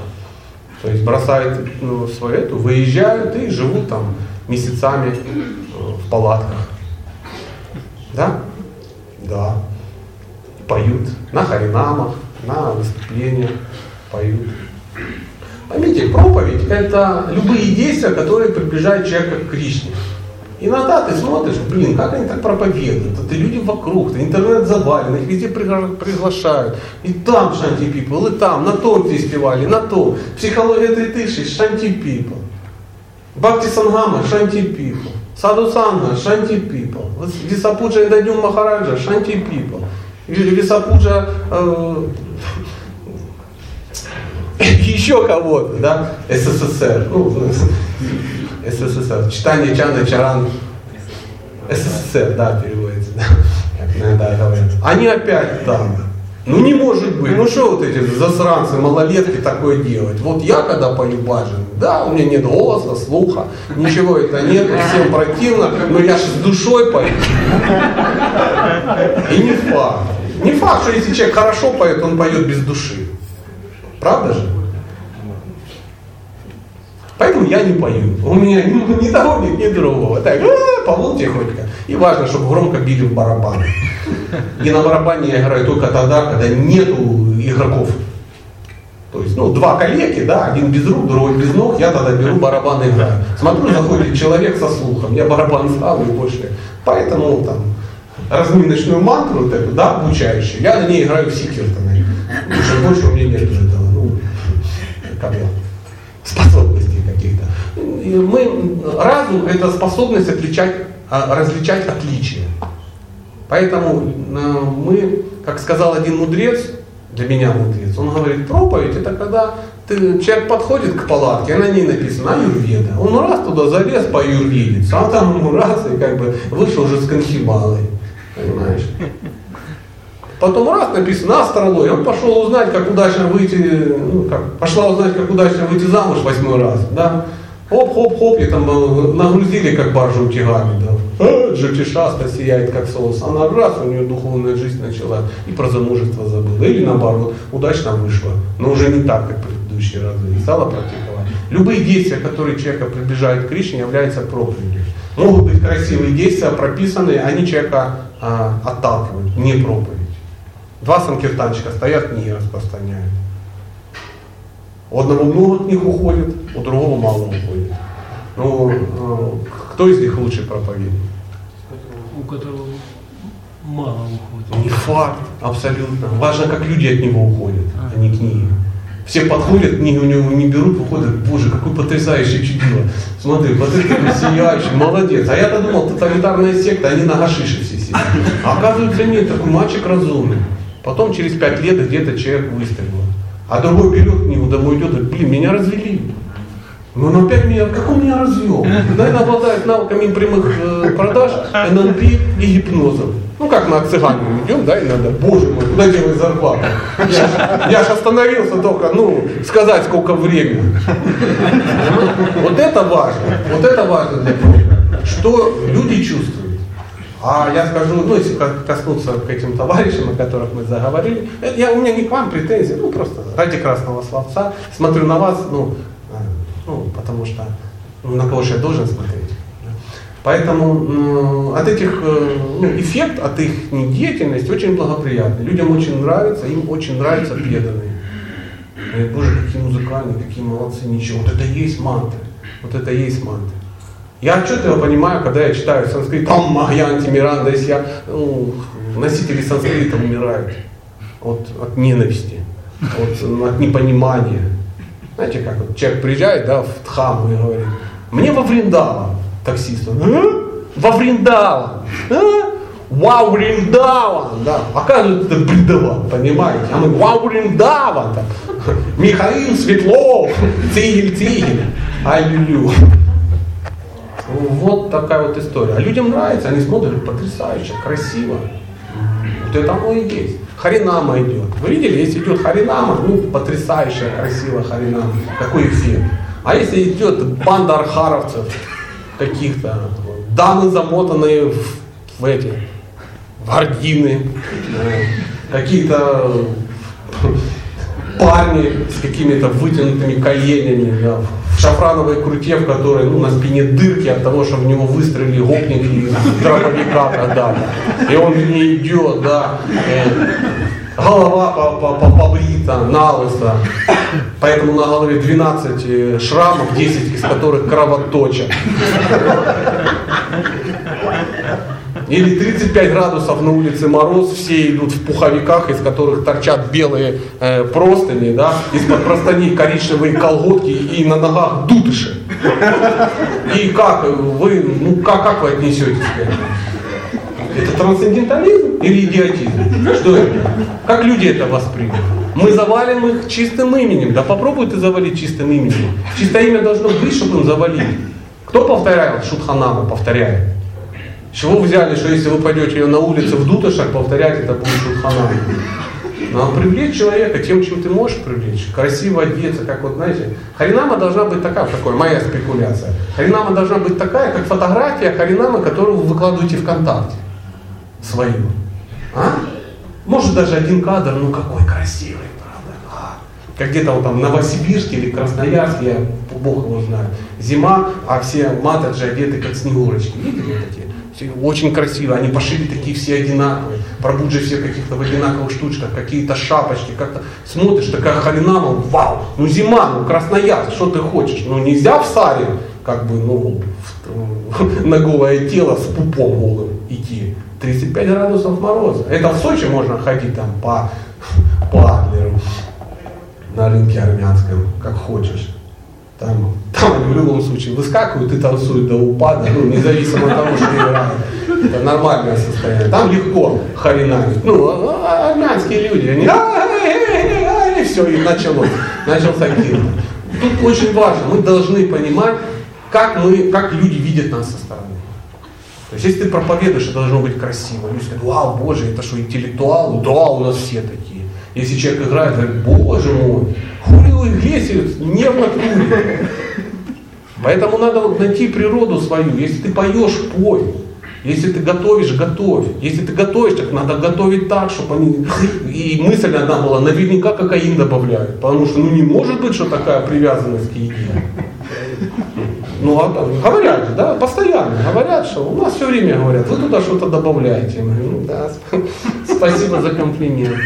То есть бросают ну, свою эту, выезжают и живут там месяцами э, в палатках. Да? Да. Поют на харинамах, на выступлениях поют. Поймите, проповедь – это любые действия, которые приближают человека к Кришне. Иногда ты смотришь, блин, как они так проповедуют, это люди вокруг, это интернет завален, их везде приглашают. И там Шанти People, и там, на том фестивале, на том. Психология этой тыши, Шанти People. Бхакти Сангама, Шанти People. Саду Санга, Шанти People. Висапуджа Индадюм Махараджа, Шанти People. Висапуджа э, еще кого-то, да, СССР, ну, СССР, читание Чанда Чаран, СССР, да, переводится, да, иногда говорят. Они опять там. Ну не может быть, ну что вот эти засранцы, малолетки такое делать? Вот я когда пою баджан, да, у меня нет голоса, слуха, ничего это нет, всем противно, но я же с душой пою. И не факт. Не факт, что если человек хорошо поет, он поет без души. Правда же? Поэтому я не пою. У меня ни того ни другого. Так, повол тихонько. И важно, чтобы громко били в барабаны. И на барабане я играю только тогда, когда нету игроков. То есть, ну, два коллеги, да, один без рук, другой без ног, я тогда беру барабан и играю. Смотрю, заходит человек со слухом, я барабан ставлю и больше. Поэтому там разминочную мантру вот эту, да, обучающую, я на ней играю все киртаны. Потому больше у меня нет этого, ну, как я, способностей каких-то. Мы, разум это способность отличать, различать отличия. Поэтому э, мы, как сказал один мудрец, для меня мудрец, он говорит, проповедь это когда ты, человек подходит к палатке, а на ней написано Аюрведа. Он раз туда залез по аюрведец, а там ему раз и как бы вышел уже с конхибалой. Понимаешь? Потом раз написано астрология, он пошел узнать, как удачно выйти, ну, как, пошла узнать, как удачно выйти замуж восьмой раз, да? Хоп-хоп-хоп, и там э, нагрузили, как баржу утюгами, да. А, Джйотиш-шастра сияет, как солнце. Она раз, у нее духовная жизнь начала, и про замужество забыла. Или наоборот, удачно вышла, но уже не так, как предыдущие разы, и стала практиковать. Любые действия, которые человека приближают к Кришне, являются проповедью. Могут быть красивые действия, прописанные, они человека а, отталкивают, не проповедь. Два санкиртанчика стоят, не распространяют. У одного много от них уходит, у другого мало уходит. Ну, э, Кто из них лучший проповедник? У которого мало уходит. Не факт, абсолютно. Важно, как люди от него уходят, а не книги. Все подходят, книги у него не берут, выходят, боже, какой потрясающий чудило. Смотри, вот это сияющий, молодец. А я-то думал, тоталитарная секта, они на гашише все сидят. А оказывается нет, такой мальчик разумный. Потом через пять лет где-то человек выстрелил. А другой берет книгу, домой идет, говорит, блин, меня развели. Но он опять меня, как он меня развел? Наверное, обладает навыками прямых э, продаж, НЛП и гипнозом. Ну как на цыгане идем, да, и надо, боже мой, куда делать зарплату? Я, же остановился только, ну, сказать, сколько времени. Вот это важно, вот это важно для профи. Что люди чувствуют. А я скажу, ну, если коснуться к этим товарищам, о которых мы заговорили, я, у меня не к вам претензий, ну, просто ради красного словца, смотрю на вас, ну, ну, потому что ну, на кого же я должен смотреть. Поэтому от этих, э, ну, эффект от их деятельности очень благоприятный. Людям очень нравится, им очень нравятся преданные. Говорят, боже, какие музыкальные, какие молодцы, ничего. Вот это и есть мантры. Вот это и есть мантры. Я отчетливо понимаю, когда я читаю санскрит, там Махьянти, Миранда, если я, ну, носители санскрита умирают от, от ненависти, от, от непонимания. Знаете, как вот человек приезжает, да, в Дхаму и говорит, мне во Вриндава, таксист, он, а? во Вриндава, а? Вау, Вриндава, да, оказывается, это Бриндава, понимаете, а мы Вау, Вриндава, там, Михаил Светлов, Цигель, Цигель, аллилуйя. Вот такая вот история. А людям нравится, они смотрят, потрясающе, красиво. Вот это оно и есть. Харинама идет. Вы видели, если идет харинама, ну, потрясающая, красивая харинама. Какой эффект. А если идет банда архаровцев каких-то, дамы замотанные в, в эти, в гардины, э, какие-то парни с какими-то вытянутыми коленями, да, шафрановой круте, в которой ну, на спине дырки от того, что в него выстрелили гопники дробовика тогда. И он не идет, да. И голова побрита, налыса. Поэтому на голове 12 э, шрамов, 10 из которых кровоточат. Или 35 градусов на улице мороз, все идут в пуховиках, из которых торчат белые э, простыни, да, из-под простыней коричневые колготки и на ногах дутыши. И как вы, ну как, как вы отнесетесь к этому? Это трансцендентализм или идиотизм? Что это? Как люди это воспримут? Мы завалим их чистым именем. Да попробуй ты завалить чистым именем. Чистое имя должно быть, чтобы им завалили. Кто повторял Шутханаму, повторяет? Чего взяли, что если вы пойдете на улице в дутышах, повторять это будет шутхана? Надо привлечь человека тем, чем ты можешь привлечь. Красиво одеться, как вот, знаете, харинама должна быть такая, такой, моя спекуляция. Харинама должна быть такая, как фотография харинама, которую вы выкладываете ВКонтакте. Свою. А? Может даже один кадр, ну какой красивый, правда. А, как где-то вот там Новосибирске или Красноярске, я бог его знает. Зима, а все матаджи одеты как снегурочки. Видели эти? Очень красиво, они пошили такие все одинаковые, пробуджи все каких-то в одинаковых штучках, какие-то шапочки, как-то смотришь, такая халинама, вау, ну зима, ну Красноярск, что ты хочешь, ну нельзя в саре, как бы, ну, в, на голое тело с пупом голым идти, 35 градусов мороза, это в Сочи можно ходить там по, по Адлеру, на рынке армянском, как хочешь. Там, там в любом случае выскакивают и танцуют до упада, ну, независимо от того, что играют. Это нормальное состояние. Там легко харинамить. Ну, а, а, армянские люди, они и все, и началось. Начался кир. Тут очень важно, мы должны понимать, как, мы, как люди видят нас со стороны. То есть, если ты проповедуешь, это должно быть красиво. Люди скажут, вау, боже, это что, интеллектуалы? Да, у нас все такие. Если человек играет, говорит, боже мой, Хулио Иглесиус не в натуре. Поэтому надо вот найти природу свою. Если ты поешь, пой. Если ты готовишь, готовь. Если ты готовишь, так надо готовить так, чтобы они... И мысль одна была, наверняка кокаин добавляют. Потому что ну не может быть, что такая привязанность к еде. Ну, а, говорят, да, постоянно говорят, что у нас все время говорят, вы туда что-то добавляете. Я ну да, спасибо за комплимент.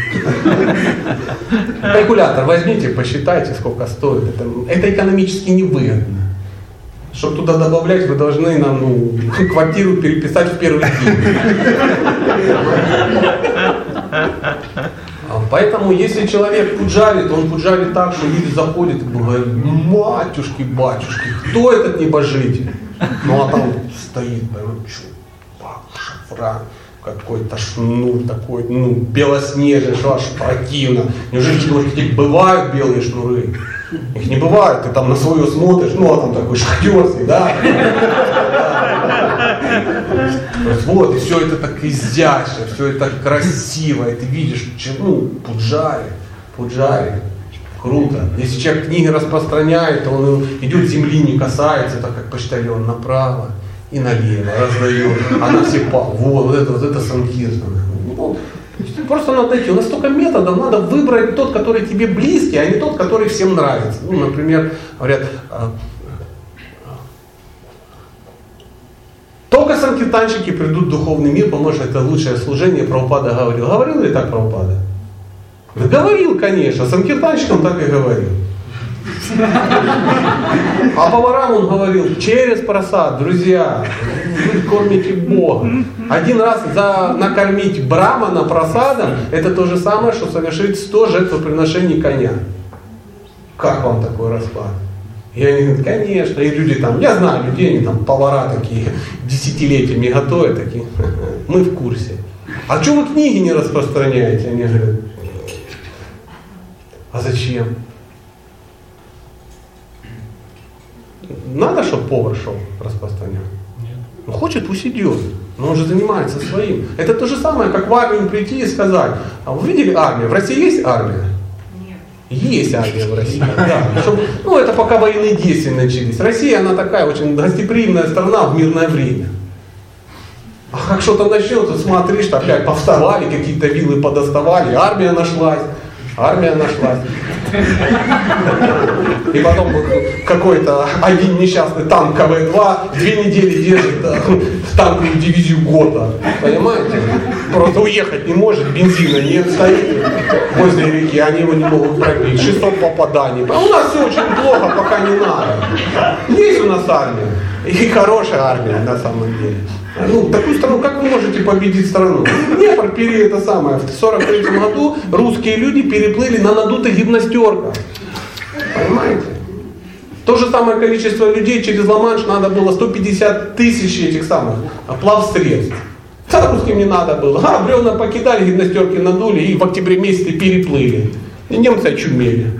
Калькулятор возьмите, посчитайте, сколько стоит. Это, это экономически невыгодно. Чтобы туда добавлять, вы должны нам ну, квартиру переписать в первый день. Поэтому, если человек пуджарит, он пуджарит так, что люди заходят и говорят, матюшки, батюшки, кто этот небожитель? Ну а там стоит, прям, чувак, шафран, какой-то шнур такой, ну, белоснежный, что аж противно. Неужели таких бывают белые шнуры? Их не бывает, ты там на свое смотришь, ну а там такой шахтерский, да? Вот, и все это так изящно, все это красиво, и ты видишь, ну, пуджари, пуджари, круто. Если человек книги распространяет, он идет земли не касается, так как почтальон направо и налево раздает, а на все вот, вот это, вот это санкиртана. Ну, просто надо найти. У нас столько методов, надо выбрать тот, который тебе близкий, а не тот, который всем нравится. Ну, например, говорят, Только санкиртанщики придут в духовный мир, потому что это лучшее служение, Прабхупада говорил. Говорил ли так Прабхупада? Да говорил, конечно, санкиртанщикам так и говорил. А поварам он говорил, через просад, друзья, вы кормите Бога. Один раз за накормить брамана просадом, это то же самое, что совершить 100 жертвоприношений коня. Как вам такой расклад? И они говорят, конечно, и люди там, я знаю людей, они там повара такие, десятилетиями готовят, такие, мы в курсе. А что вы книги не распространяете? Они говорят, а зачем? Надо, чтобы повар шел распространять? Нет. Ну хочет, пусть идет. Но он же занимается своим. Это то же самое, как в армию прийти и сказать, а вы видели армию? В России есть армия? Есть армия в России, да. Чтобы, ну, это пока военные действия начались. Россия, она такая очень гостеприимная страна в мирное время. А как что-то начнется, смотришь, опять повставали, какие-то вилы подоставали, армия нашлась, армия нашлась. И потом какой-то один несчастный танк КВ-2 две недели держит танковую дивизию года. Понимаете? Просто уехать не может, бензина нет, стоит возле реки, они его не могут пробить. 600 попаданий. А у нас все очень плохо, пока не надо. Есть у нас армия. И хорошая армия на самом деле. Ну, такую страну, как вы можете победить страну? Днепр пере это самое. В 43 году русские люди переплыли на надутых гимнастерках. Понимаете? То же самое количество людей через Ла-Манш надо было 150 тысяч этих самых плавсредств. Да, русским не надо было. А, бревна покидали, гимнастерки надули и в октябре месяце переплыли. И немцы очумели.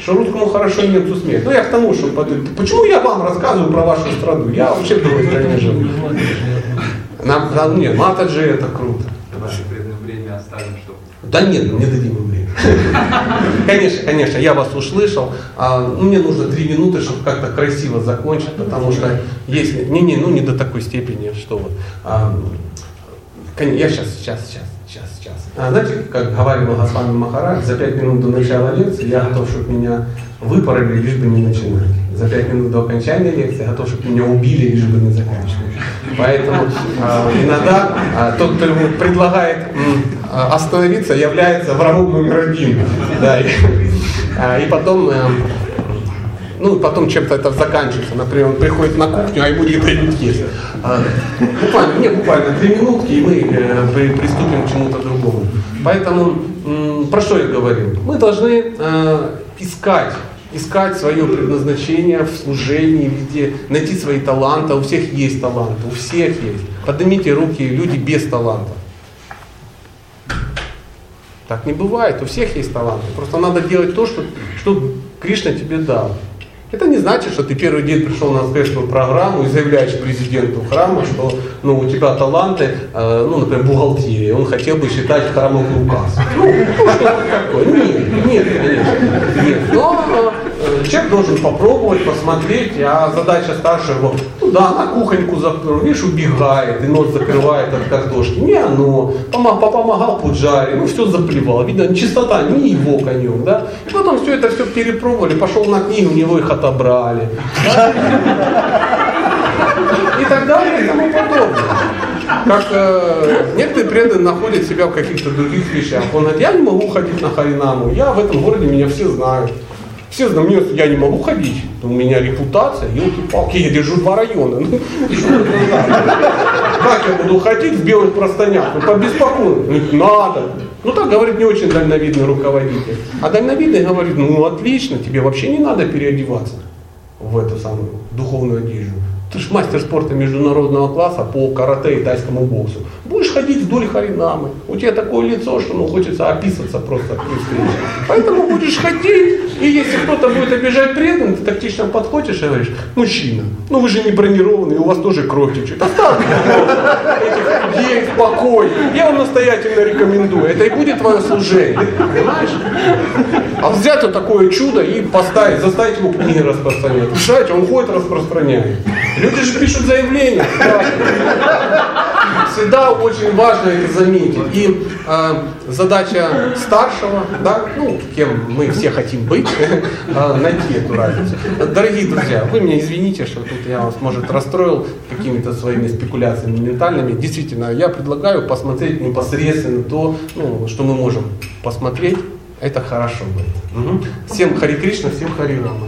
Что русскому хорошо и немцу смех. Ну я к тому, что почему я вам рассказываю про вашу страну? Я вообще в другой стране живу. Нам, нам, нет, Матаджи это круто. Давай время оставим, чтобы... Да нет, не дадим им время. Конечно, конечно, я вас услышал. А, ну, мне нужно три минуты, чтобы как-то красиво закончить, потому что есть... Не, не, ну не до такой степени, что вот. А, я сейчас, сейчас, сейчас, сейчас. А, знаете, как говорил Госвами Махарадж, за пять минут до начала лекции я готов, чтобы меня выпороли, лишь бы не начинать. За пять минут до окончания лекции я готов, чтобы меня убили, лишь бы не заканчивать. Поэтому э, иногда э, тот, кто предлагает э, остановиться, является врагом номер один. И, э, и потом э, ну, потом чем-то это заканчивается. Например, он приходит на кухню, а ему не дают есть. А, буквально, не, буквально три минутки, и мы э, приступим к чему-то другому. Поэтому, про что я говорил? Мы должны э, искать искать свое предназначение в служении, везде, найти свои таланты. У всех есть таланты, у всех есть. Поднимите руки, люди без таланта. Так не бывает, у всех есть таланты. Просто надо делать то, что, что Кришна тебе дал. Это не значит, что ты первый день пришел на успешную программу и заявляешь президенту храма, что ну, у тебя таланты, э, ну, например, бухгалтерия, он хотел бы считать храмовый указ. Ну, ну что такое? Нет, нет, конечно. Нет. Но э, человек должен попробовать, посмотреть, а задача старшего, ну да, на кухоньку закрыл, видишь, убегает, и нос закрывает от картошки. Не оно, помогал пуджаре, ну все заплевал. Видно, чистота не его конек, да. И потом все это все перепробовали, пошел на книгу, у него их отобрали. И так далее и тому подобное. Как э, некоторые преданные находят себя в каких-то других вещах. Он говорит, я не могу ходить на Харинаму, я в этом городе, меня все знают. Все знают, я не могу ходить, у меня репутация, елки-палки, я держу два района. Ну, как я буду ходить в белых простынях? Ну, побеспокоен. Ну, надо. Ну, так говорит не очень дальновидный руководитель. А дальновидный говорит, ну, отлично, тебе вообще не надо переодеваться в эту самую духовную одежду. Ты же мастер спорта международного класса по карате и тайскому боксу. Ходить вдоль харинамы. У тебя такое лицо, что ну, хочется описываться просто. Поэтому будешь ходить, и если кто-то будет обижать преданных, ты тактично подходишь и говоришь, мужчина, ну вы же не бронированный, у вас тоже кровь течет. Оставьте этих людей в покое. Я вам настоятельно рекомендую. Это и будет твое служение. Понимаешь? А взять вот такое чудо и поставить, заставить его книги распространять. Знаете, он ходит, распространяет. Люди же пишут заявления. Всегда очень важно это заметить. И э, задача старшего, да, ну, кем мы все хотим быть, э, найти эту разницу. Дорогие друзья, вы меня извините, что тут я вас, может, расстроил какими-то своими спекуляциями ментальными. Действительно, я предлагаю посмотреть непосредственно то, ну, что мы можем посмотреть. Это хорошо будет. Угу. Всем Хари Кришна, всем Хари Рама.